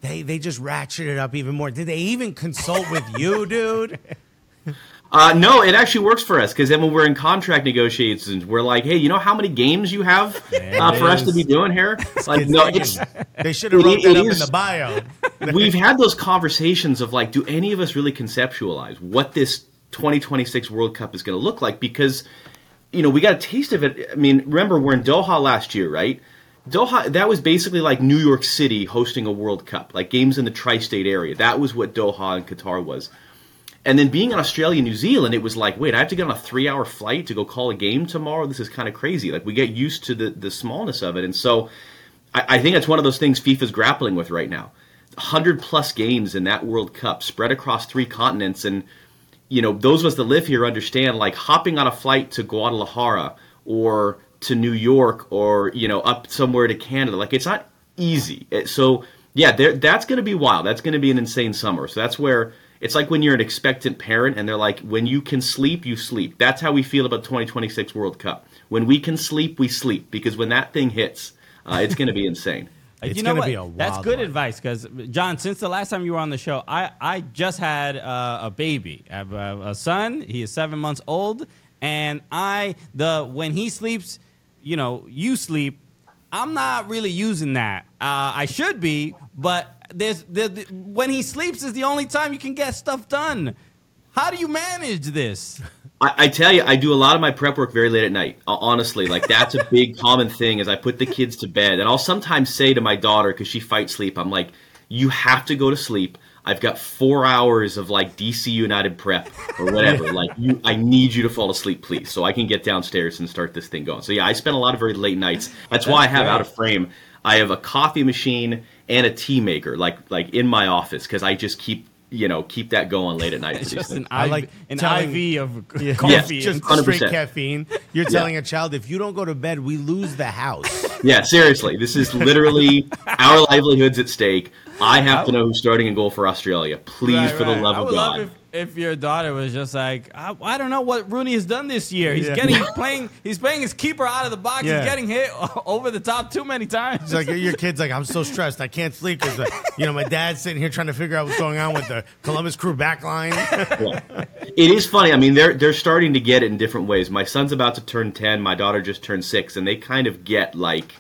They, they just ratcheted it up even more. Did they even consult with you, dude? Uh, no, it actually works for us because then when we're in contract negotiations, we're like, hey, you know how many games you have uh, for us to be doing here? Like, no, it's they should have it- wrote that it up in the bio. we've had those conversations of like, do any of us really conceptualize what this 2026 World Cup is going to look like? Because, you know, we got a taste of it. I mean, remember, we're in Doha last year, right? Doha, that was basically like New York City hosting a World Cup, like games in the tri state area. That was what Doha and Qatar was. And then being in Australia, New Zealand, it was like, wait, I have to get on a three hour flight to go call a game tomorrow? This is kind of crazy. Like, we get used to the, the smallness of it. And so I, I think it's one of those things FIFA's grappling with right now. 100 plus games in that World Cup spread across three continents. And, you know, those of us that live here understand like hopping on a flight to Guadalajara or to New York or, you know, up somewhere to Canada, like it's not easy. So, yeah, that's going to be wild. That's going to be an insane summer. So that's where it's like when you're an expectant parent and they're like, when you can sleep, you sleep. That's how we feel about 2026 World Cup. When we can sleep, we sleep because when that thing hits, uh, it's going to be insane. It's you know gonna what? be a That's good one. advice because John, since the last time you were on the show, I I just had uh, a baby, I have a, a son. He is seven months old, and I the when he sleeps, you know, you sleep. I'm not really using that. Uh, I should be, but there's the, the, when he sleeps is the only time you can get stuff done. How do you manage this? I, I tell you, I do a lot of my prep work very late at night. Honestly, like that's a big common thing. Is I put the kids to bed, and I'll sometimes say to my daughter because she fights sleep, I'm like, "You have to go to sleep. I've got four hours of like DC United prep or whatever. like, you, I need you to fall asleep, please, so I can get downstairs and start this thing going." So yeah, I spend a lot of very late nights. That's, why I have out of frame. I have a coffee machine and a tea maker, like like in my office, because I just keep you know keep that going late at night. for It's just an, I IV, like an telling- IV of Yeah. coffee. Yes, and- just straight 100%. caffeine. You're telling a child if you don't go to bed, we lose the house. Yeah, seriously. This is literally our livelihoods at stake. I have to know who's starting in goal for Australia. Please, Right, for the right. love I of would God. love if, if your daughter was just like, I, I don't know what Rooney has done this year. He's Yeah. getting, he's playing, he's playing his keeper out of the box. Yeah. He's getting hit over the top too many times. It's like your kid's like, I'm so stressed, I can't sleep because uh, you know my dad's sitting here trying to figure out what's going on with the Columbus Crew backline. It is funny. I mean, they're they're starting to get it in different ways. My son's about to turn ten. My daughter just turned six, and they kind of get like,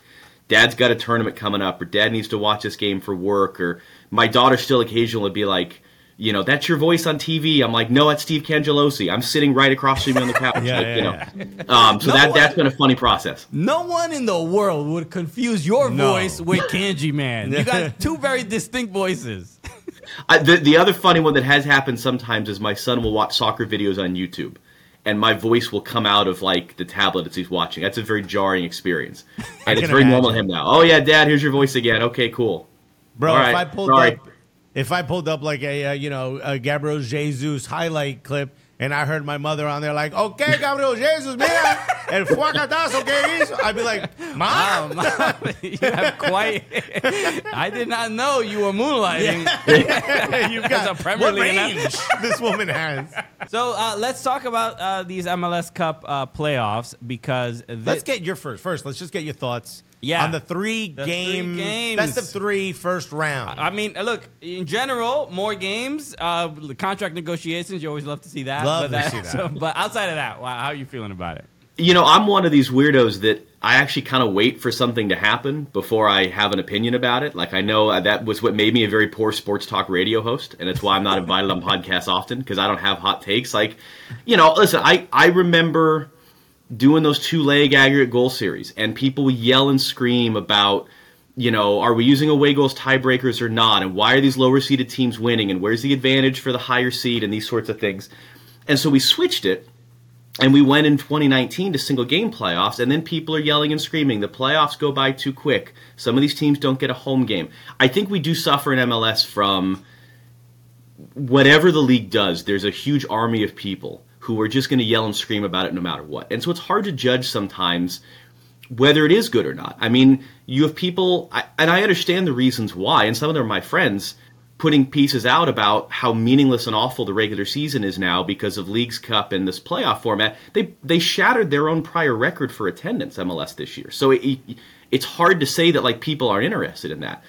Dad's got a tournament coming up, or Dad needs to watch this game for work, or my daughter still occasionally be like, you know, that's your voice on TV. I'm like, no, that's Steve Cangelosi. I'm sitting right across from you on the couch. Yeah, like, yeah, you know. Um, so No that way. that's been a funny process. no one in the world would confuse your No. voice with Kanji Man. You got two very distinct voices. I, the the other funny one that has happened sometimes is my son will watch soccer videos on YouTube, and my voice will come out of like the tablet as he's watching. That's a very jarring experience, and it's very normal to him now. Oh yeah, Dad, here's your voice again. Okay, cool. Bro, All if right, I pulled sorry. up, if I pulled up like a uh, you know a Gabriel Jesus highlight clip, and I heard my mother on there like, "Okay, Gabriel Jesus, mira el fuacatazo que hizo," I'd be like, "Mom, Um, you have quite. I did not know you were moonlighting. you've got a Premier what League range this woman has." So uh, let's talk about uh, these MLS Cup uh, playoffs because Let's get your first. First, let's just get your thoughts. Yeah. on the three The game three games. best of three first round. I mean, uh, look. In general, more games. Uh, the contract negotiations. You always love to see that. Love but to see that. so- but outside of that, wow, how are you feeling about it? You know, I'm one of these weirdos that I actually kind of wait for something to happen before I have an opinion about it. Like I know uh, that was what made me a very poor sports talk radio host, and it's why I'm not invited on podcasts often because I don't have hot takes. Like, you know, listen, I I remember doing those two leg aggregate goal series, and people yell and scream about. You know, are we using away goals tiebreakers or not? And why are these lower seeded teams winning? And where's the advantage for the higher seed? And these sorts of things. And so we switched it and we went in 2019 to single game playoffs, and then people are yelling and screaming. The playoffs go by too quick. Some of these teams don't get a home game. I think we do suffer in MLS from whatever the league does, there's a huge army of people who are just going to yell and scream about it no matter what. And so it's hard to judge sometimes whether it is good or not. I mean, you have people, and I understand the reasons why, and some of them are my friends putting pieces out about how meaningless and awful the regular season is now because of Leagues Cup and this playoff format. They they shattered their own prior record for attendance MLS this year. So it, it's hard to say that like people aren't interested in that.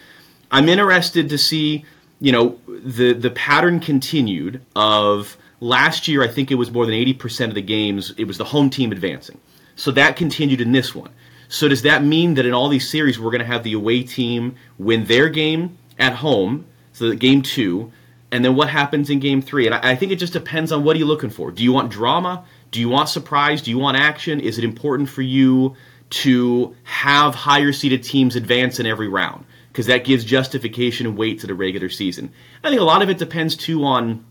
I'm interested to see, you know, the the pattern continued of last year I think it was more than 80% of the games it was the home team advancing. So that continued in this one. So does that mean that in all these series we're going to have the away team win their game at home so that game two, and then what happens in game three. And I, I think it just depends on what are you looking for. Do you want drama? Do you want surprise? Do you want action? Is it important for you to have higher seeded teams advance in every round? Because that gives justification and weight to the regular season. I think a lot of it depends too on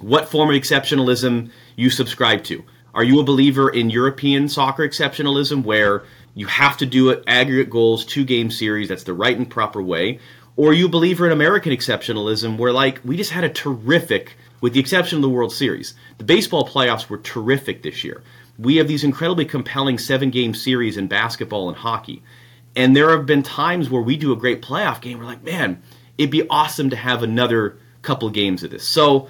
what form of exceptionalism you subscribe to. Are you a believer in European soccer exceptionalism where you have to do it aggregate goals, two game series, that's the right and proper way? or are you a believer in American exceptionalism, where like we just had a terrific, with the exception of the World Series, the baseball playoffs were terrific this year. We have these incredibly compelling seven game series in basketball and hockey. And there have been times where we do a great playoff game. We're like, man, it'd be awesome to have another couple games of this. So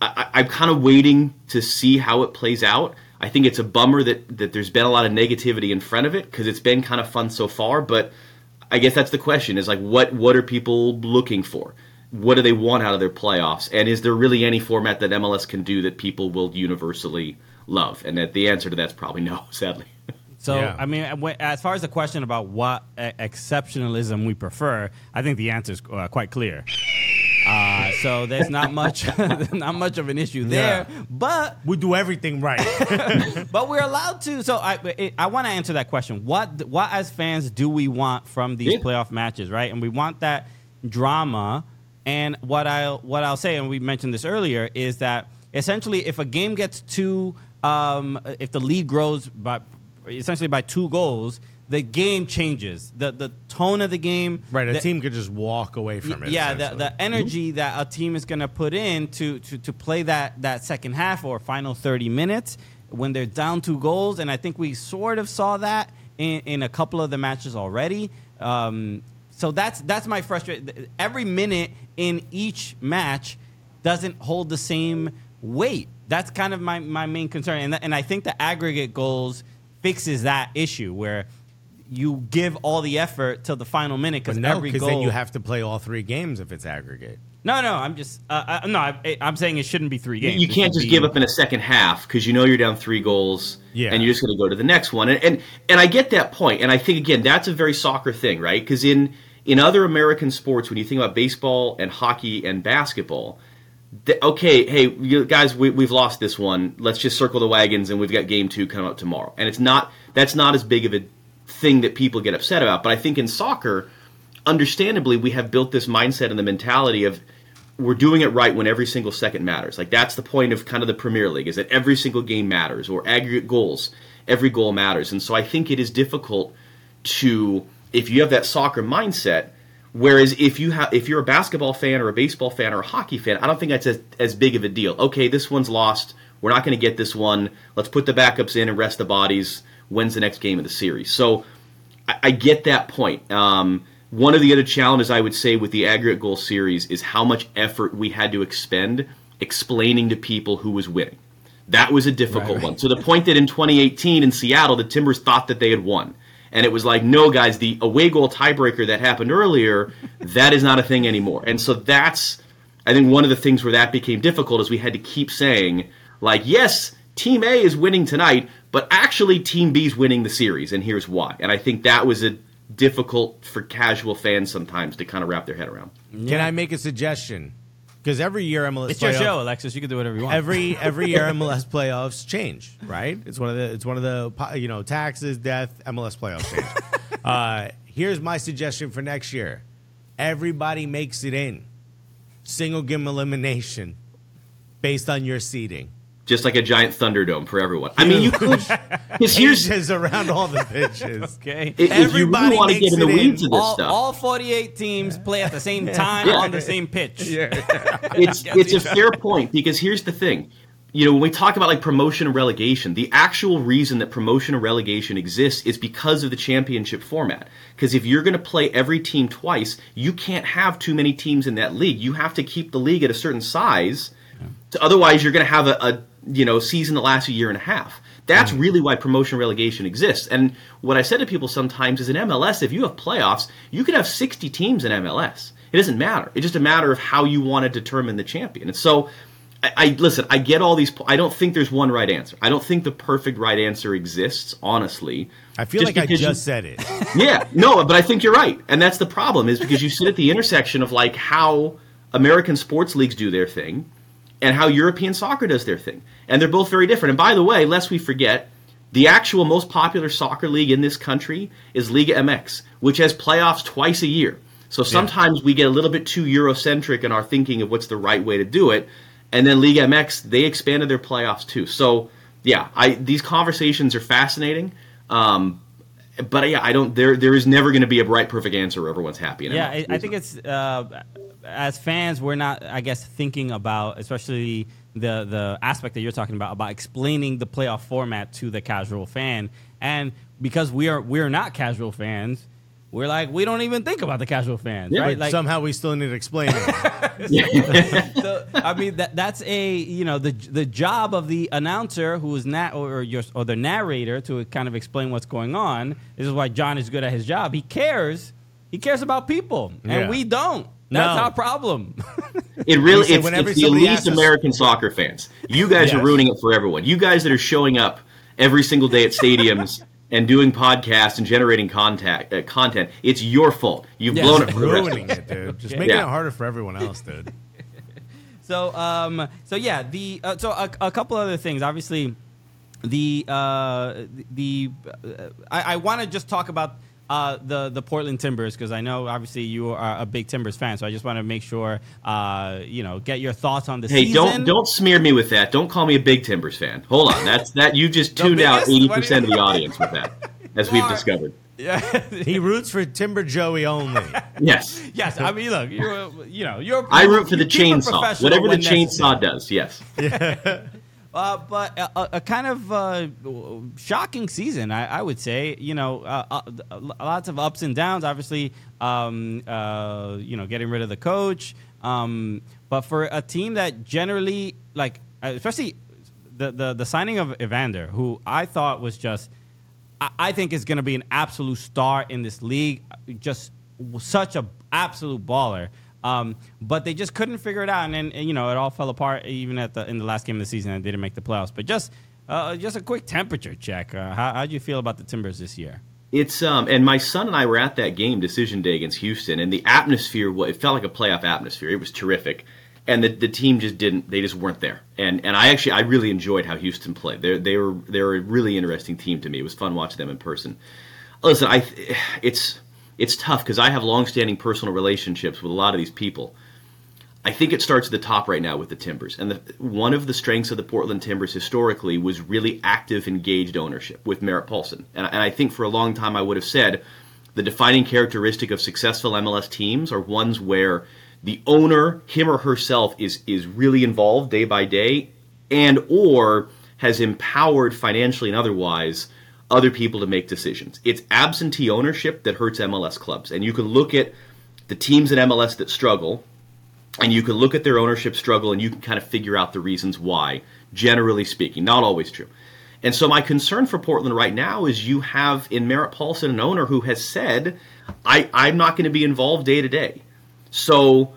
I, I'm kind of waiting to see how it plays out. I think it's a bummer that, that there's been a lot of negativity in front of it because it's been kind of fun so far. But I guess that's the question: is like what what are people looking for? What do they want out of their playoffs? And is there really any format that MLS can do that people will universally love? And that the answer to that's probably no, sadly. So, Yeah. I mean, as far as the question about what uh, exceptionalism we prefer, I think the answer is uh, quite clear. Uh, so there's not much, not much of an issue there. But We do everything right. but we're allowed to. So I it, I want to answer that question. What what as fans do we want from these Yeah. playoff matches, right? And we want that drama. And what I what I'll say, and we mentioned this earlier, is that essentially if a game gets two, um, if the lead grows by essentially by two goals, the game changes. the The tone of the game, right. A the- team could just walk away from it. yeah, the, the energy that a team is going to put in to, to, to play that, that second half or final 30 minutes when they're down two goals. And I think we sort of saw that in, in a couple of the matches already. Um, so that's, that's my frustration. Every minute in each match doesn't hold the same weight. That's kind of my, my main concern. And, and I think the aggregate goals fixes that issue where you give all the effort till the final minute because no, every because goal then you have to play all three games if it's aggregate. no, no, I'm just uh, uh, no. I, I'm saying it shouldn't be three games. you can't just be- give up in a second half because you know you're down three goals Yeah. and you're just going to go to the next one and, and and i get that point and i think again that's a very soccer thing right because in in other american sports when you think about baseball and hockey and basketball th- okay hey you guys we, we've lost this one let's just circle the wagons and we've got game two coming up tomorrow and it's not that's not as big of a thing that people get upset about but i think in soccer understandably we have built this mindset and the mentality of we're doing it right when every single second matters. Like that's the point of kind of the Premier League is that every single game matters or aggregate goals, every goal matters. And so I think it is difficult to if you have that soccer mindset whereas if you have if you're a basketball fan or a baseball fan or a hockey fan, I don't think that's as, as big of a deal. Okay, this one's lost. We're not going to get this one. Let's put the backups in and rest the bodies. When's the next game of the series? So I, I get that point. Um, one of the other challenges I would say with the aggregate goal series is how much effort we had to expend explaining to people who was winning. That was a difficult one. So the point that in 2018 in Seattle, the Timbers thought that they had won. And it was like, no, guys, the away goal tiebreaker that happened earlier, that is not a thing anymore. And so that's, I think, one of the things where that became difficult is we had to keep saying, like, yes, Team A is winning tonight, but actually Team B's winning the series, and here's why. And I think that was a difficult for casual fans sometimes to kind of wrap their head around. Can I make a suggestion? Because every year MLS It's your show, Alexis. You can do whatever you want. every every year MLS playoffs change, right? It's one of the it's one of the you know taxes, death, MLS playoffs change. uh, here's my suggestion for next year: everybody makes it in, single game elimination, based on your seeding. Just like a giant Thunderdome for everyone. I mean, you could. Because here's Pitches around all the pitches. okay. if you everybody really want to makes get in the it in. of this all, stuff. all 48 teams play at the same time Yeah. on the same pitch. Yeah, it's it's a fair point because here's the thing. You know, when we talk about like promotion and relegation, the actual reason that promotion and relegation exists is because of the championship format. Because if you're going to play every team twice, you can't have too many teams in that league. You have to keep the league at a certain size. So otherwise, you're going to have a, a you know season that lasts a year and a half. That's mm. really why promotion relegation exists. And what I said to people sometimes is in MLS, if you have playoffs, you can have 60 teams in MLS. It doesn't matter. It's just a matter of how you want to determine the champion. And so, I, I listen. I get all these. I don't think there's one right answer. I don't think the perfect right answer exists. Honestly, I feel Just like I because you- just said it. yeah, no, but I think you're right, and that's the problem is because you sit at the intersection of like how American sports leagues do their thing, and how European soccer does their thing, and they're both very different. And by the way, lest we forget, the actual most popular soccer league in this country is Liga MX, which has playoffs twice a year. So sometimes we get a little bit too Eurocentric in our thinking of what's the right way to do it, and then Liga MX they expanded their playoffs too. So yeah, I these conversations are fascinating. Um, but yeah, I don't. There, there is never going to be a bright, perfect answer where everyone's happy. in Yeah, I, I think it's uh, as fans, we're not, I guess, thinking about especially the the aspect that you're talking about about explaining the playoff format to the casual fan, and because we are we are not casual fans, we're like we don't even think about the casual fans, Yeah. right? Like, Somehow we still need to explain it. so, I mean that that's a you know the the job of the announcer who is not or your or the narrator to kind of explain what's going on. This is why John is good at his job. He cares. He cares about people, and Yeah. we don't. That's No. our problem. It really it's, it's the somebody elite asks us- American soccer fans. You guys are ruining it for everyone. You guys that are showing up every single day at stadiums and doing podcasts and generating contact uh, content. It's your fault. You've Yes. blown it for the rest of Ruining us. it, dude. Just making Yeah. it harder for everyone else, dude. So, um, so yeah, the uh, so a, a couple other things. Obviously, the uh, the uh, I, I want to just talk about uh, the the Portland Timbers because I know obviously you are a big Timbers fan. So I just want to make sure uh, you know get your thoughts on the Hey, season. don't don't smear me with that. Don't call me a big Timbers fan. Hold on, that's that you just tuned out eighty percent of the audience with that, as we've Mark. discovered. He roots for Timber Joey only. Yes, Yes, I mean, look, you're you know you're. I root for the you keep it chainsaw, whatever the when chainsaw necessary. does. Yes. Uh, but a, a- a kind of uh, shocking season, I, I would say. You know, uh, uh, lots of ups and downs. Obviously, um, uh, you know, getting rid of the coach. Um, but for a team that generally, like, uh, especially the, the the signing of Evander, who I thought was just, I, I think is going to be an absolute star in this league. Just such a absolute baller. Um, but they just couldn't figure it out, and then you know it all fell apart even at the in the last game of the season. they didn't make the playoffs. But just uh, just a quick temperature check. Uh, how how do you feel about the Timbers this year? It's um, and my son and I were at that game, decision day against Houston, and the atmosphere. It felt like a playoff atmosphere. It was terrific, and the, the team just didn't. They just weren't there. And and I actually I really enjoyed how Houston played. They they were they were a really interesting team to me. It was fun watching them in person. Listen, I it's it's tough because I have long-standing personal relationships with a lot of these people. I think it starts at the top right now with the Timbers. And the, one of the strengths of the Portland Timbers historically was really active, engaged ownership with Merritt Paulson. And, and I think for a long time I would have said the defining characteristic of successful MLS teams are ones where the owner, him or herself, is is really involved day by day, and or has empowered financially and otherwise other people to make decisions. It's absentee ownership that hurts MLS clubs. And you can look at the teams in MLS that struggle, and you can look at their ownership struggle and you can kind of figure out the reasons why, generally speaking. Not always true. And so my concern for Portland right now is you have in Merritt Paulson an owner who has said, I, I'm not going to be involved day to day. So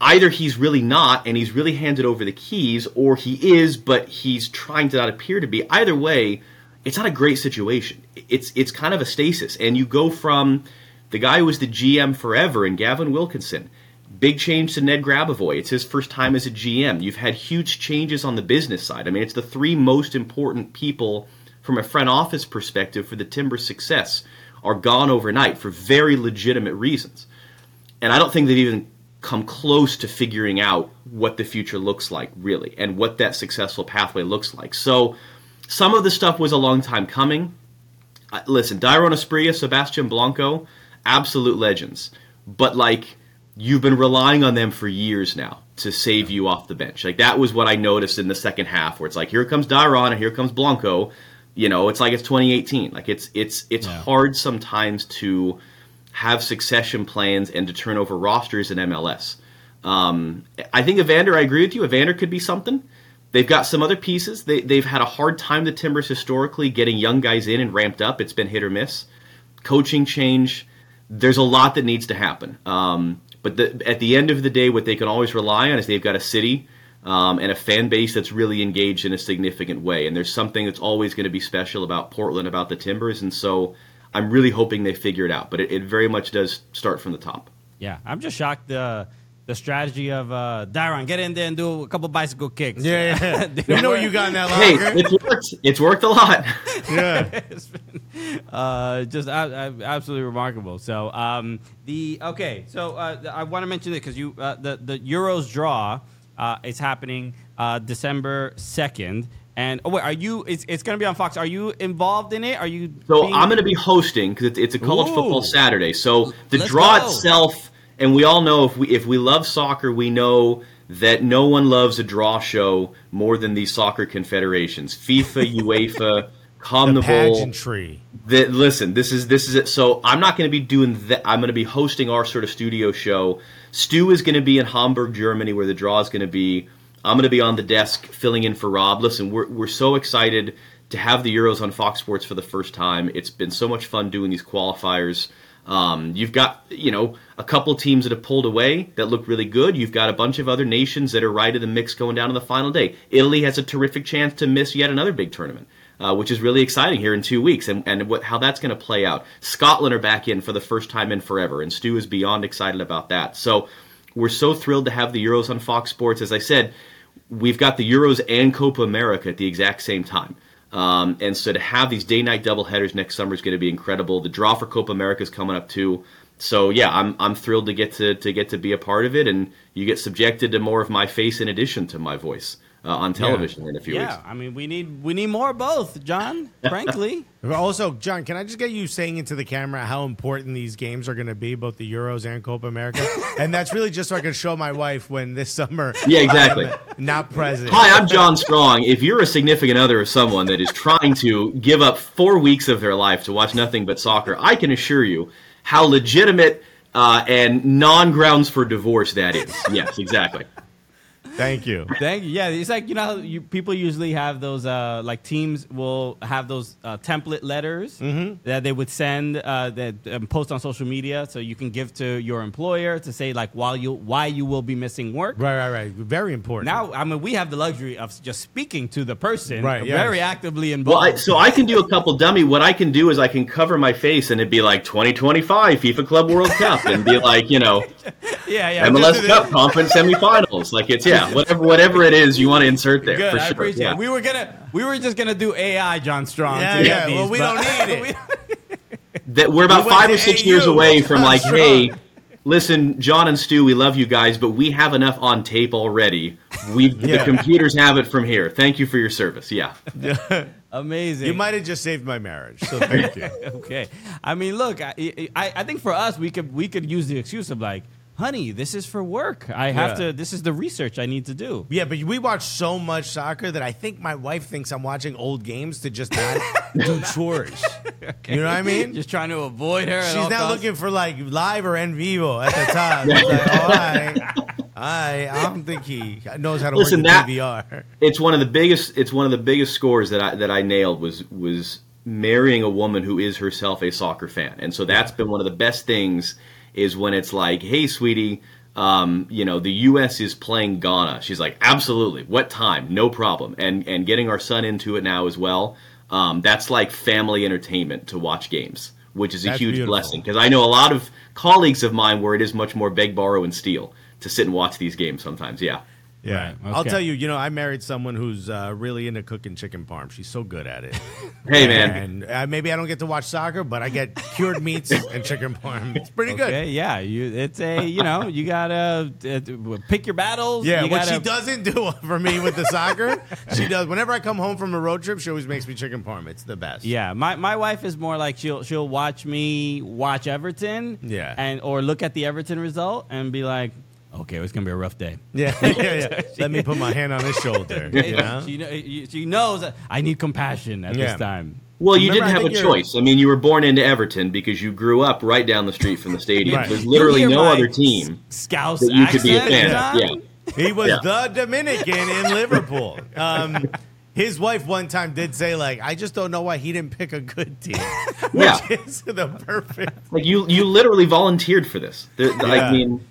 either he's really not and he's really handed over the keys, or he is, but he's trying to not appear to be. Either way, it's not a great situation. It's it's kind of a stasis, and you go from the guy who was the GM forever and Gavin Wilkinson. Big change to Ned Grabavoy. It's his first time as a GM. You've had huge changes on the business side. I mean, it's the three most important people from a front office perspective for the Timbers' success are gone overnight for very legitimate reasons. And I don't think they've even come close to figuring out what the future looks like, really, and what that successful pathway looks like. So, some of the stuff was a long time coming. Uh, listen, Dairon Asprilla, Sebastian Blanco, absolute legends. But, like, you've been relying on them for years now to save you off the bench. Like, that was what I noticed in the second half, where it's like, here comes Dairon and here comes Blanco. You know, it's like it's 2018. Like, it's, it's, it's Yeah. hard sometimes to have succession plans and to turn over rosters in MLS. Um, I think Evander, I agree with you. Evander could be something. They've got some other pieces. They, they've had a hard time, the Timbers, historically, getting young guys in and ramped up. It's been hit or miss. Coaching change. There's a lot that needs to happen. Um, but the, at the end of the day, what they can always rely on is they've got a city um, and a fan base that's really engaged in a significant way. And there's something that's always going to be special about Portland, about the Timbers. And so I'm really hoping they figure it out. But it, it very much does start from the top. Yeah, I'm just shocked the the strategy of uh, Dairon get in there and do a couple bicycle kicks. Yeah, yeah. They we know were- you got in that Hey, it's worked. It's worked a lot. yeah. It's been, uh, just a- a- absolutely remarkable. So um, the okay, so uh, I want to mention it because you uh, the the Euros draw uh, is happening uh, December second. And oh wait, are you? It's, it's going to be on Fox. Are you involved in it? Are you? So being- I'm going to be hosting because it's, it's a college Ooh. football Saturday. So the Let's draw go. itself, and we all know if we if we love soccer, we know that no one loves a draw show more than these soccer confederations: FIFA, UEFA, CONMEBOL. Pageantry. that listen this is this is it. So i'm not going to be doing that i'm going to be hosting our sort of studio show. Stu is going to be in hamburg germany where the draw is going to be. I'm going to be on the desk filling in for rob. Listen we're, we're so excited to have the euros on fox sports for the first time. It's been so much fun doing these qualifiers um, you've got you know a couple teams that have pulled away that look really good you've got a bunch of other nations that are right in the mix going down to the final day italy has a terrific chance to miss yet another big tournament uh, which is really exciting here in two weeks, and, and what, how that's going to play out. Scotland are back in for the first time in forever, and Stu is beyond excited about that. So we're so thrilled to have the Euros on Fox Sports. As I said, we've got the Euros and Copa America at the exact same time. Um, and so to have these day night doubleheaders next summer is going to be incredible. The draw for Copa America is coming up too. So yeah, I'm I'm thrilled to get to to get to be a part of it, and you get subjected to more of my face in addition to my voice uh, on television in a few weeks. Yeah, I mean, we need we need more of both, John. Frankly, Also, John, can I just get you saying into the camera how important these games are going to be, both the Euros and Copa America? and that's really just so I can show my wife when this summer. Yeah, exactly. I'm not present. Hi, I'm John Strong. If you're a significant other of someone that is trying to give up four weeks of their life to watch nothing but soccer, I can assure you how legitimate uh, and non grounds for divorce that is. Yes, exactly. Thank you. Thank you. Yeah, it's like you know how you, people usually have those uh, like teams will have those uh, template letters that they would send uh, that um, post on social media, so you can give to your employer to say like while you why you will be missing work. Right, right, right. Very important. Now, I mean, we have the luxury of just speaking to the person, Right, yes. very actively Well, involved. I, so I can do a couple dummy. What I can do is I can cover my face and it'd be like 2025 FIFA Club World Cup and be like, you know, yeah, yeah. MLS Cup conference semifinals. Like it's yeah, whatever whatever it is you want to insert there. Good, for I sure. appreciate yeah. it. We were gonna, we were just gonna do AI, John Strong. Yeah, yeah, get well, we don't need it. that we're about We five or six AU. years away from like, Sure. hey, listen, John and Stu, we love you guys, but we have enough on tape already. We Yeah. the computers have it from here. Thank you for your service. Yeah. Amazing. you might have just saved my marriage, so thank you. okay. I mean, look, I, I, I think for us, we could, we could use the excuse of like, honey, this is for work. I have Yeah. to. This is the research I need to do. Yeah, but we watch so much soccer that I think my wife thinks I'm watching old games to just not do chores. You know what I mean? Just trying to avoid her. She's all now looking for like live or en vivo at the time. It's like, all right, I, I don't think he knows how to Listen, work that- the DVR. it's one of the biggest it's one of the biggest scores that I that I nailed was was marrying a woman who is herself a soccer fan. And so that's been one of the best things is when it's like, "Hey sweetie, um, you know, the US is playing Ghana." She's like, "Absolutely. What time? No problem." And and getting our son into it now as well. um, that's like family entertainment to watch games, which is a That's huge beautiful. blessing because I know a lot of colleagues of mine where it is much more beg, borrow, and steal to sit and watch these games sometimes. Yeah. Yeah, Right, I'll tell you. You know, I married someone who's uh, really into cooking chicken parm. She's so good at it. Hey man, and uh, maybe I don't get to watch soccer, but I get cured meats and chicken parm. It's pretty good. Okay, yeah, you. It's a you know you gotta uh, pick your battles. Yeah, you what gotta, she doesn't do for me with the soccer, she does. Whenever I come home from a road trip, she always makes me chicken parm. It's the best. Yeah, my, my wife is more like she'll she'll watch me watch Everton. Yeah. and or look at the Everton result and be like, okay, it's gonna be a rough day. yeah, yeah, yeah. Let me put my hand on his shoulder. You know? she, kn- she knows that I need compassion at Yeah. this time. Well, you Remember, I didn't have a think you're- choice. I mean, you were born into Everton because you grew up right down the street from the stadium. Right. There's literally You hear no my other team Scouse that you could be a accent, fan of. Yeah. He was Yeah. the Dominican in Liverpool. Um, his wife one time did say, like, I just don't know why he didn't pick a good team. Which Yeah. is the perfect. Like you, you literally volunteered for this. The- the- Yeah. I mean,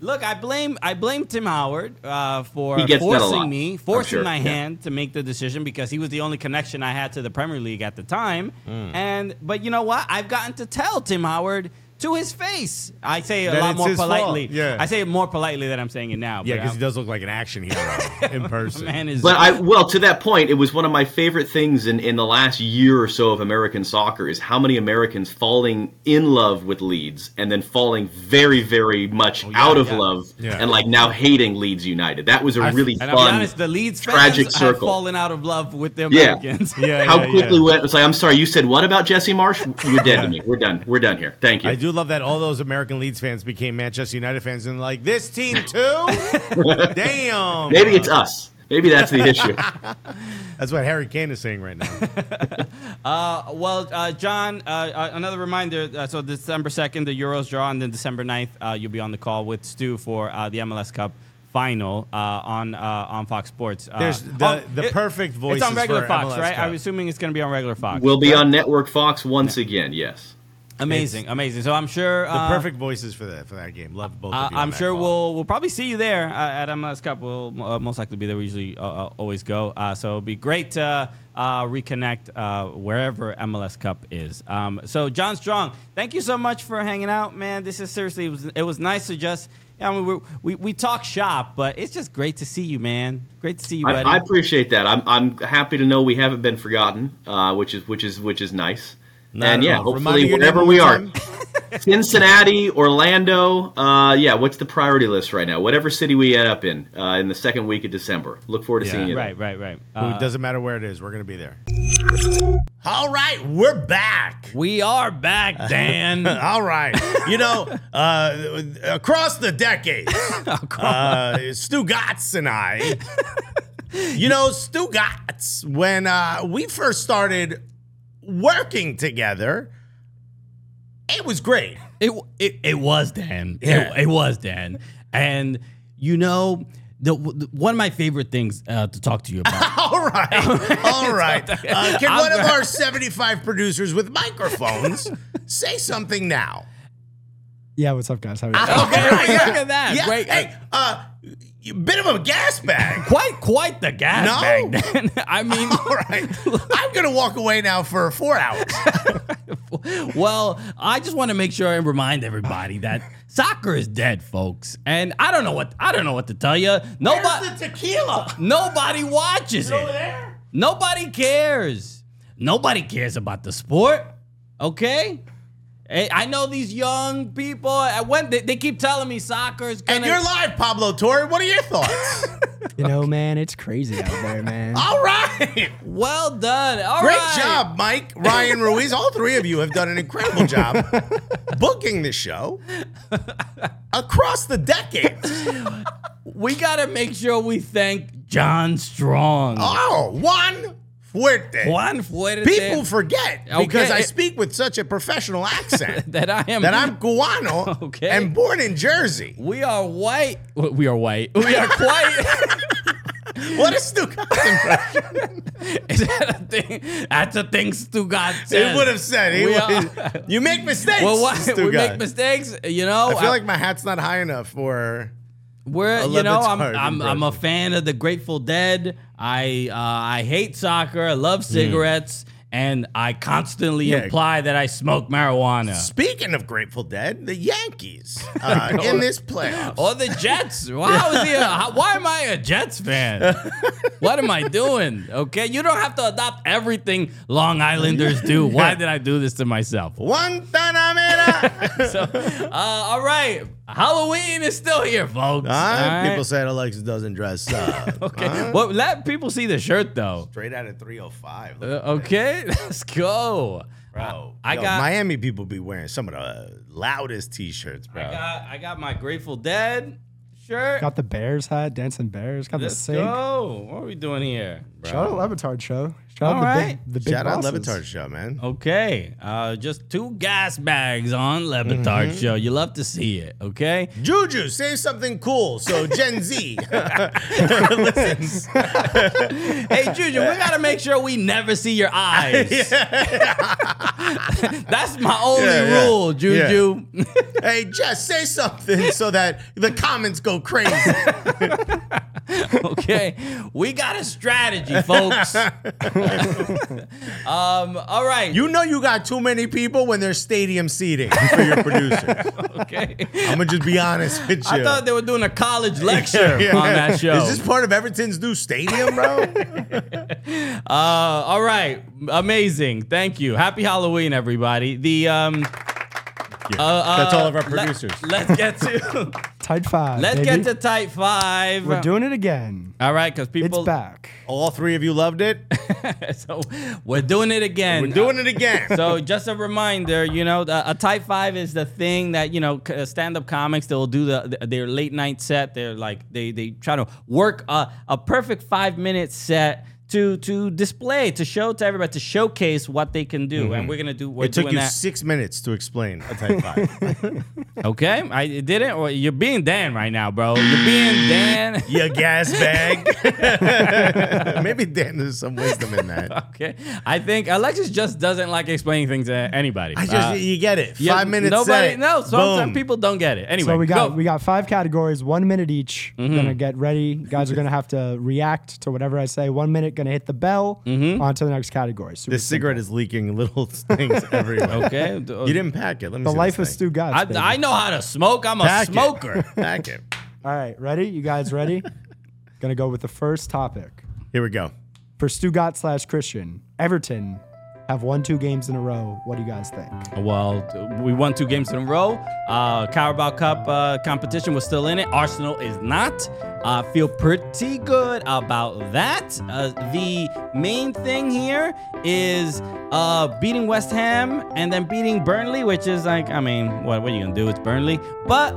Look, I blame I blame Tim Howard uh, for He gets that a forcing me, forcing sure, my yeah. hand to make the decision because he was the only connection I had to the Premier League at the time. Hmm. And but you know what? I've gotten to tell Tim Howard to his face. I say it a That lot it's more his fault, politely. yeah. I say it more politely than I'm saying it now. Yeah, because he does look like an action hero in person. man is but I well to that point, it was one of my favorite things in, in the last year or so of American soccer is how many Americans falling in love with Leeds and then falling very, very much oh, out of yeah. love Yeah. and like now hating Leeds United. That was a really and I'll fun, be honest, the Leeds tragic fans circle. have fallen out of love with the Yeah. Americans. Yeah, how yeah, quickly yeah. went. It's like I'm sorry, you said what about Jesse Marsh? You're dead to me. We're done. We're done here. Thank you. I do love that all those American Leeds fans became Manchester United fans and like this team too. Damn. Maybe it's us. Maybe that's the issue. That's what Harry Kane is saying right now. Uh, well, uh, John, uh, uh, another reminder. Uh, so December 2nd, the Euros draw, and then December 9th, uh, you'll be on the call with Stu for uh, the MLS Cup final uh, on uh, on Fox Sports. Uh, There's the- on- the perfect voice. It's on regular for Fox, MLS right? Cup. I'm assuming it's going to be on regular Fox. We'll be on Network Fox once again. Yes. Amazing, amazing. So I'm sure The uh, perfect voices for that for that game. Love both Uh, of you. I'm sure call. we'll we'll probably see you there uh, at MLS Cup. We'll uh, most likely be there. We usually uh, uh, always go. Uh, so it'll be great to uh, reconnect uh, wherever MLS Cup is. Um, so John Strong, thank you so much for hanging out, man. This is seriously it was it was nice to just. I mean, we're, we we talk shop, but it's just great to see you, man. Great to see you, I, buddy. I appreciate that. I'm I'm happy to know we haven't been forgotten, uh, which is which is which is nice. Not and yeah, all. Hopefully your wherever we are, Cincinnati, Orlando. Uh, yeah, what's the priority list right now? Whatever city we end up in uh, in the second week of December. Look forward to Yeah. seeing you. there. right, right, right. It Uh, doesn't matter where it is. We're gonna be there. All right, we're back. we are back, Dan. All right. You know, uh, across the decades, uh, Stugotz and I, you know, Stugotz, when uh, we first started working together, it was great. It it, it was Dan. Yeah. It, it was Dan. And you know, the, the one of my favorite things uh, to talk to you about. All right. All right. Uh, can I'm one of our 75 producers with microphones say something now? Yeah, what's up, guys? How are you? okay, Right, yeah. look at that. Yeah. Great. Hey, uh, you- bit of a gas bag. quite quite the gas No. bag. Dan. I mean, All right. I'm going to walk away now for four hours. well, I just want to make sure and remind everybody that soccer is dead, folks. And I don't know what I don't know what to tell you. Nobody Where's the tequila? nobody watches Over it. there? Nobody cares. Nobody cares about the sport. Okay? Hey, I know these young people. Uh, I went. They, they keep telling me soccer is gonna. And you're live, Pablo Torre. What are your thoughts? You know, man, it's crazy out there, man. All right. well done. All Great right. job, Mike, Ryan, Ruiz. All three of you have done an incredible job booking the show across the decades. We gotta make sure we thank John Strong. Oh, Juan Fuerte. Juan Fuerte. People forget because I speak with such a professional accent that I am that I'm Guano Okay. and born in Jersey. We are white. We are white. We are quite. What a stupid impression. Is that a thing? That's a thing Stugotz says. He would have said. He would- you make mistakes. Well, what, we make mistakes, you know. I feel like my hat's not high enough for. we're, a you know, I'm, I'm, I'm a fan of the Grateful Dead. I, uh, I hate soccer. I love Hmm. cigarettes, and I constantly Yeah. imply that I smoke marijuana. Speaking of Grateful Dead, the Yankees uh, in this playoffs. Or the Jets. How is he? A, why am I a Jets fan? what am I doing? Okay, you don't have to adopt everything Long Islanders do. Why did I do this to myself? Guantanamera. So, uh, all right, Halloween is still here, folks. All right? People said Alexis doesn't dress up. Okay, Huh? well, let people see the shirt though. Straight out of 305. Uh, okay, let's go. Bro, I yo, got- Miami people be wearing some of the loudest t-shirts, bro. I got I got my Grateful Dead shirt. Got the Bears hat, dancing Bears. Got the Let's sing. go. What are we doing here? Shout out Le Batard show. Shout All out the right. big, the big Shout out bosses. Le Batard show, man. Okay, uh, just two gas bags on Le Batard Mm-hmm. show. You love to see it. Okay. Juju, say something cool so Gen Z listens. Hey Juju, we gotta make sure we never see your eyes. That's my only Yeah, yeah. rule, Juju. hey, just say something so that the comments go crazy. okay, we got a strategy, folks. um, all right. You know you got too many people when there's stadium seating for your producer. okay? I'm gonna just be honest with you. I thought they were doing a college lecture Yeah. on that show. Is this part of Everton's new stadium, bro? Uh, all right, amazing. Thank you. Happy Halloween, everybody. The um, uh, uh, That's all of our let- producers. let's get to Tight five. let's baby. get to tight five. We're doing it again. all right, because people. It's back. All three of you loved it. so we're doing it again. We're doing it again. so just a reminder, you know, the, a tight five is the thing that you know uh, stand-up comics they'll do the, the- their late night set. They're like they they try to work a, a perfect five minute set to to display to show to everybody to showcase what they can do, and we're gonna do. We're it took doing you that. six minutes to explain a tight five. Okay, I didn't. Or you're being Dan right now, bro. You're being Dan. you gas bag. Maybe Dan there's some wisdom in that. okay, I think Alexis just doesn't like explaining things to anybody. I just Uh, you get it. yeah, Five minutes. Nobody. set. No, sometimes Boom. people don't get it. Anyway, So we got go. Mm-hmm. we got five categories, one minute each. Gonna get ready. Guys are gonna have to react to whatever I say. One minute, gonna hit the bell. Mm-hmm. On to the next category. Super This cigarette is leaking little things everywhere. okay. You didn't pack it. Let me The see life of. Stugotz. I. I know how to smoke. I'm a smoker. It. Pack it. All right, ready? You guys ready? gonna go with the first topic. Here we go. For Stugotz slash Christian, Everton have won two games in a row. What do you guys think? Well, we won two games in a row. Uh, Carabao Cup uh, competition was still in it. Arsenal is not. I feel pretty good about that. Uh, the main thing here is uh, beating West Ham and then beating Burnley, which is like, I mean, what, what are you going to do? It's Burnley. But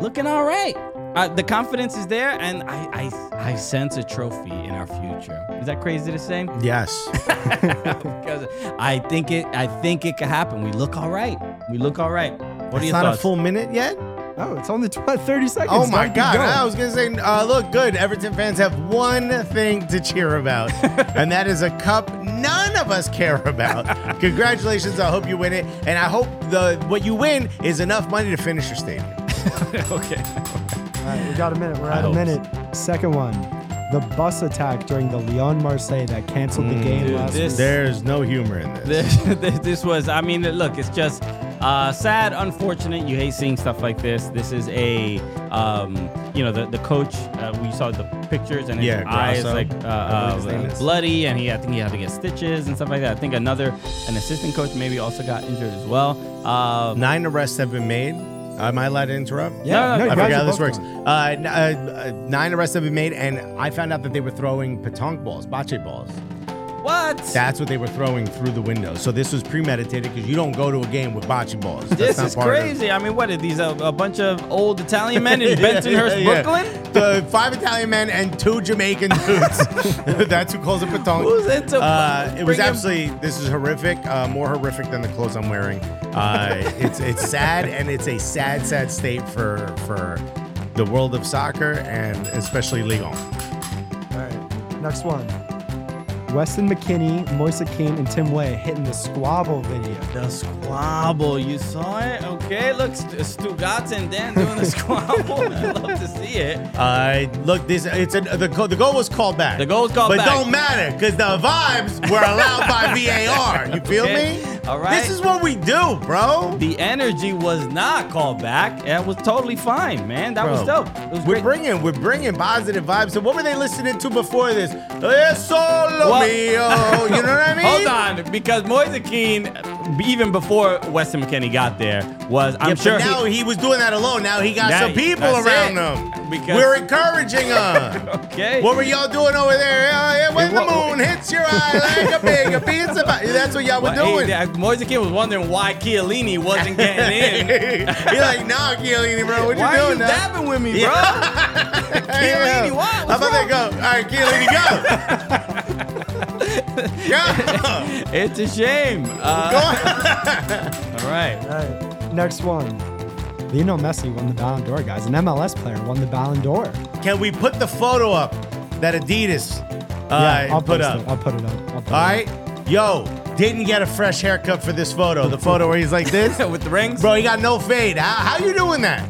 looking all right. Uh, the confidence is there, and I, I I sense a trophy in our future. Is that crazy to say? Yes. because I think it. I think it could happen. We look all right. We look all right. What are it's your not thoughts? a full minute yet. Oh, it's only tw- 30 seconds. Oh my Keep God! going. I was gonna say, uh, look, good. Everton fans have one thing to cheer about, and that is a cup none of us care about. Congratulations! I hope you win it, and I hope the what you win is enough money to finish your stadium. okay. All right, we got a minute. We're at a minute. Second one. The bus attack during the Lyon Marseille that canceled the game dude, last this- week. There's no humor in this. This, this, this was. I mean, look. It's just uh, sad, unfortunate. You hate seeing stuff like this. This is a. Um, you know, the the coach. Uh, we saw the pictures and his Yeah, eyes Grosso, like uh, whatever his uh, is. bloody, and he I think he had to get stitches and stuff like that. I think another an assistant coach maybe also got injured as well. Uh, Nine arrests have been made. Am I allowed to interrupt? Yeah, no, no, no, I you guys forgot how are this both works. Uh, n- uh, uh, nine arrests have been made, and I found out that they were throwing petanque balls, bocce balls. What? That's what they were throwing through the window. So this was premeditated because you don't go to a game with bocce balls. That's This not is part of- crazy. I mean, what are these? A, a bunch of old Italian men in Bensonhurst, Yeah, yeah. Brooklyn? The five Italian men and two Jamaican dudes. That's who calls it petanque. Who's into Uh, it was bringing- absolutely. This is horrific. Uh, more horrific than the clothes I'm wearing. Uh, it's it's sad and it's a sad sad state for for the world of soccer and especially Ligue 1. All right, next one. Weston McKennie, Moise Kean, and Tim Weah hitting the squabble video. The squabble, you saw it? Okay, look, St- Stugotz and Dan doing the squabble. I'd love to see it. Uh, look, this it's a, the goal, the goal was called back. The goal was called but back. But don't matter because the vibes were allowed by VAR. You feel Okay. me? All right. This is what we do, bro. The energy was not called back. It was totally fine, man. That was dope. It was we're great. bringing we're bringing positive vibes. So what were they listening to before this? Es solo You know what I mean? Hold on, because Moise Kean, even before Weston McKennie got there, was I'm Yeah, sure but now he, was doing that alone. Now he got some people around it. him. Because- we're encouraging him. okay. What were y'all doing over there? Uh, yeah, when Yeah, the what- moon hits your eye like a big a pizza. pie. That's what y'all were Well, hey, doing. yeah, Moise Kean was wondering why Chiellini wasn't getting in. You're like, nah, Chiellini, bro. What you why doing? you now? dabbing with me, bro? Chiellini, what? How What's about that go? All right, Chiellini, go. go. It's a shame. Uh, Go on. all right. All right, next one. Lionel Messi won the Ballon d'Or, guys. An MLS player won the Ballon d'Or. Can we put the photo up that Adidas uh, yeah, I'll put up? it. I'll put it up. I'll put All it up. right. Yo, didn't get a fresh haircut for this photo. The photo where he's like this. With the rings? Bro, he got no fade. How, how you doing that?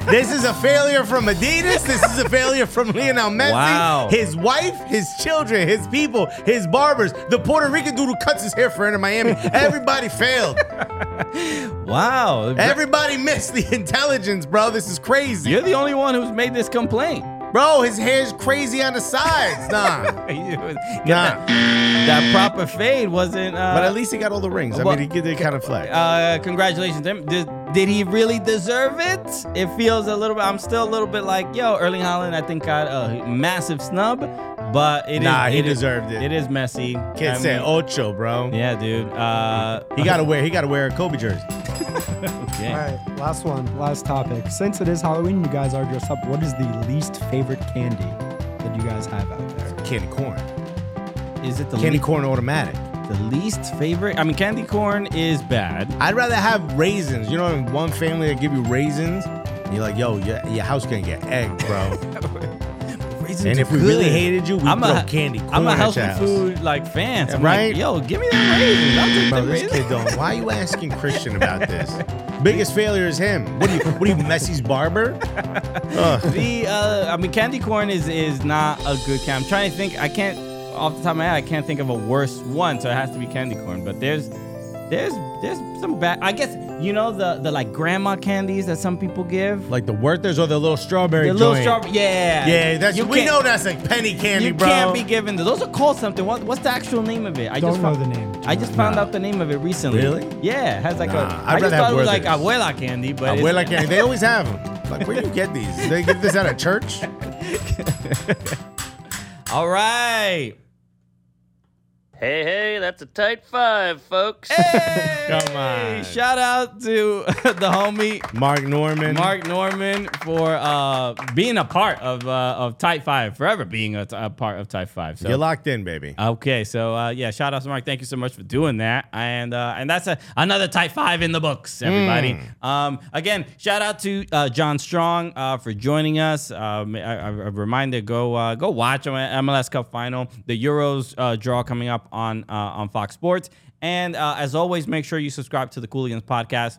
This is a failure from Adidas. This is a failure from Lionel Messi. Wow. His wife, his children, his people, his barbers, the Puerto Rican dude who cuts his hair for Inter Miami. Everybody failed. Wow. Everybody missed the intelligence, bro. This is crazy. You're the only one who's made this complaint. Bro, his hair's crazy on the sides. Nah. Nah. that, that proper fade wasn't. Uh, But at least he got all the rings. I Well, mean, he did kind of flex. uh, congratulations to him. Did, did he really deserve it? It feels a little bit. I'm still a little bit like, yo, Erling Haaland, I think got a massive snub, but it is. Nah, he it is- deserved it. It is Messi. Kid I said mean, ocho, bro. Yeah, dude. Uh, He gotta wear. He gotta wear a Kobe jersey. okay. All right, last one, last topic. Since it is Halloween, you guys are dressed up. What is the least favorite candy that you guys have out there? Candy corn. Is it the Candy le- corn automatic. the least favorite? I mean, candy corn is bad. I'd rather have raisins. You know, in one family that give you raisins. You're like, yo, your, your house gonna get egg, bro. And if we really hated you, we I'm a, candy corn I'm a healthy house. food like fan. I'm Right? Like, Yo, give me them raisins. I'll take Bro, this kid don't. Why are you asking Christian about this? Biggest failure is him. What are you? What are you, Messi's barber? Ugh. The uh, I mean, candy corn is is not a good candy. I'm trying to think. I can't off the top of my head. I can't think of a worse one. So it has to be candy corn. But there's there's there's some bad. I guess you know the the like grandma candies that some people give. Like the Werthers or the little strawberry the little joint? strawberry. Yeah. Yeah, that's You we can't- know that's like penny candy, You bro. can't be given those. Those are called something. What, what's the actual name of it? I Don't just know found, the name. I just found out the name of it recently. Really? Yeah, it has like Nah, a. I'd I just rather thought have it was like Werther's. abuela candy, but it's- where like they always have them. Like where do you get these? They get this at a church? all right. Hey, hey, that's a tight five, folks. Hey, Come on. Shout out to the homie Mark Normand. Mark Normand for uh, being a part of uh, of Tight Five, forever being a, a part of Tight Five. So You're locked in, baby. Okay, so uh, yeah, shout out to Mark. Thank you so much for doing that, and uh, and that's a, another Tight Five in the books, everybody. Um, again, shout out to uh, John Strong uh, for joining us. Um, a, a- a reminder: go uh, go watch MLS Cup final, the Euros uh, draw coming up on uh, on Fox Sports, and uh, as always, make sure you subscribe to the Cooligans podcast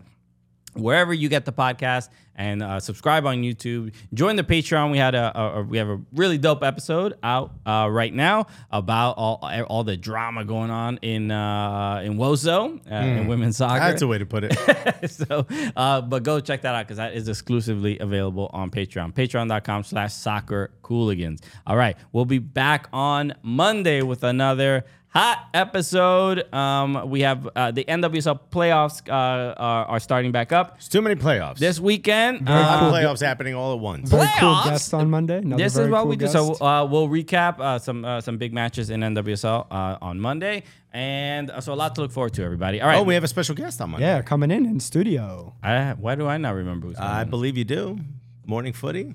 wherever you get the podcast and uh, subscribe on YouTube. Join the Patreon. We had a, a, a- we have a really dope episode out uh, right now about all all the drama going on in uh, in WoSo uh, in women's soccer. That's a way to put it. so, uh, but go check that out because that is exclusively available on Patreon. Patreon.com slash soccer cooligans. All right. We'll be back on Monday with another hot episode. Um, we have uh, the NWSL playoffs uh, are, are starting back up It's too many playoffs. this weekend. a lot Uh, of playoffs happening all at once. Very cool playoffs? guest on Monday. Another this is what cool we do. So uh, we'll recap uh, some uh, some big matches in NWSL uh, on Monday, and uh, so a lot to look forward to, everybody. All right. Oh, we have a special guest on Monday. yeah, coming in in studio. I, why do I not remember? Who's I believe you do. Morning footy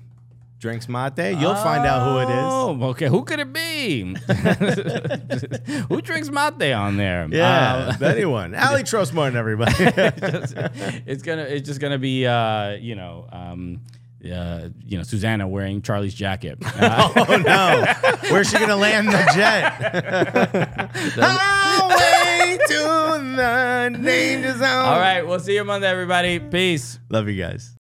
drinks mate, you'll oh, find out who it is. Oh, okay. Who could it be? who drinks mate on there? Yeah, uh, anyone. Ali Trostmartin, everybody. it's gonna. It's just gonna be. Uh, you know. Um, uh, you know, Susanna wearing Charlie's jacket. Uh, oh no! Where's she gonna land the jet? To the danger zone. All right, we'll see you Monday, everybody. Peace. Love you guys.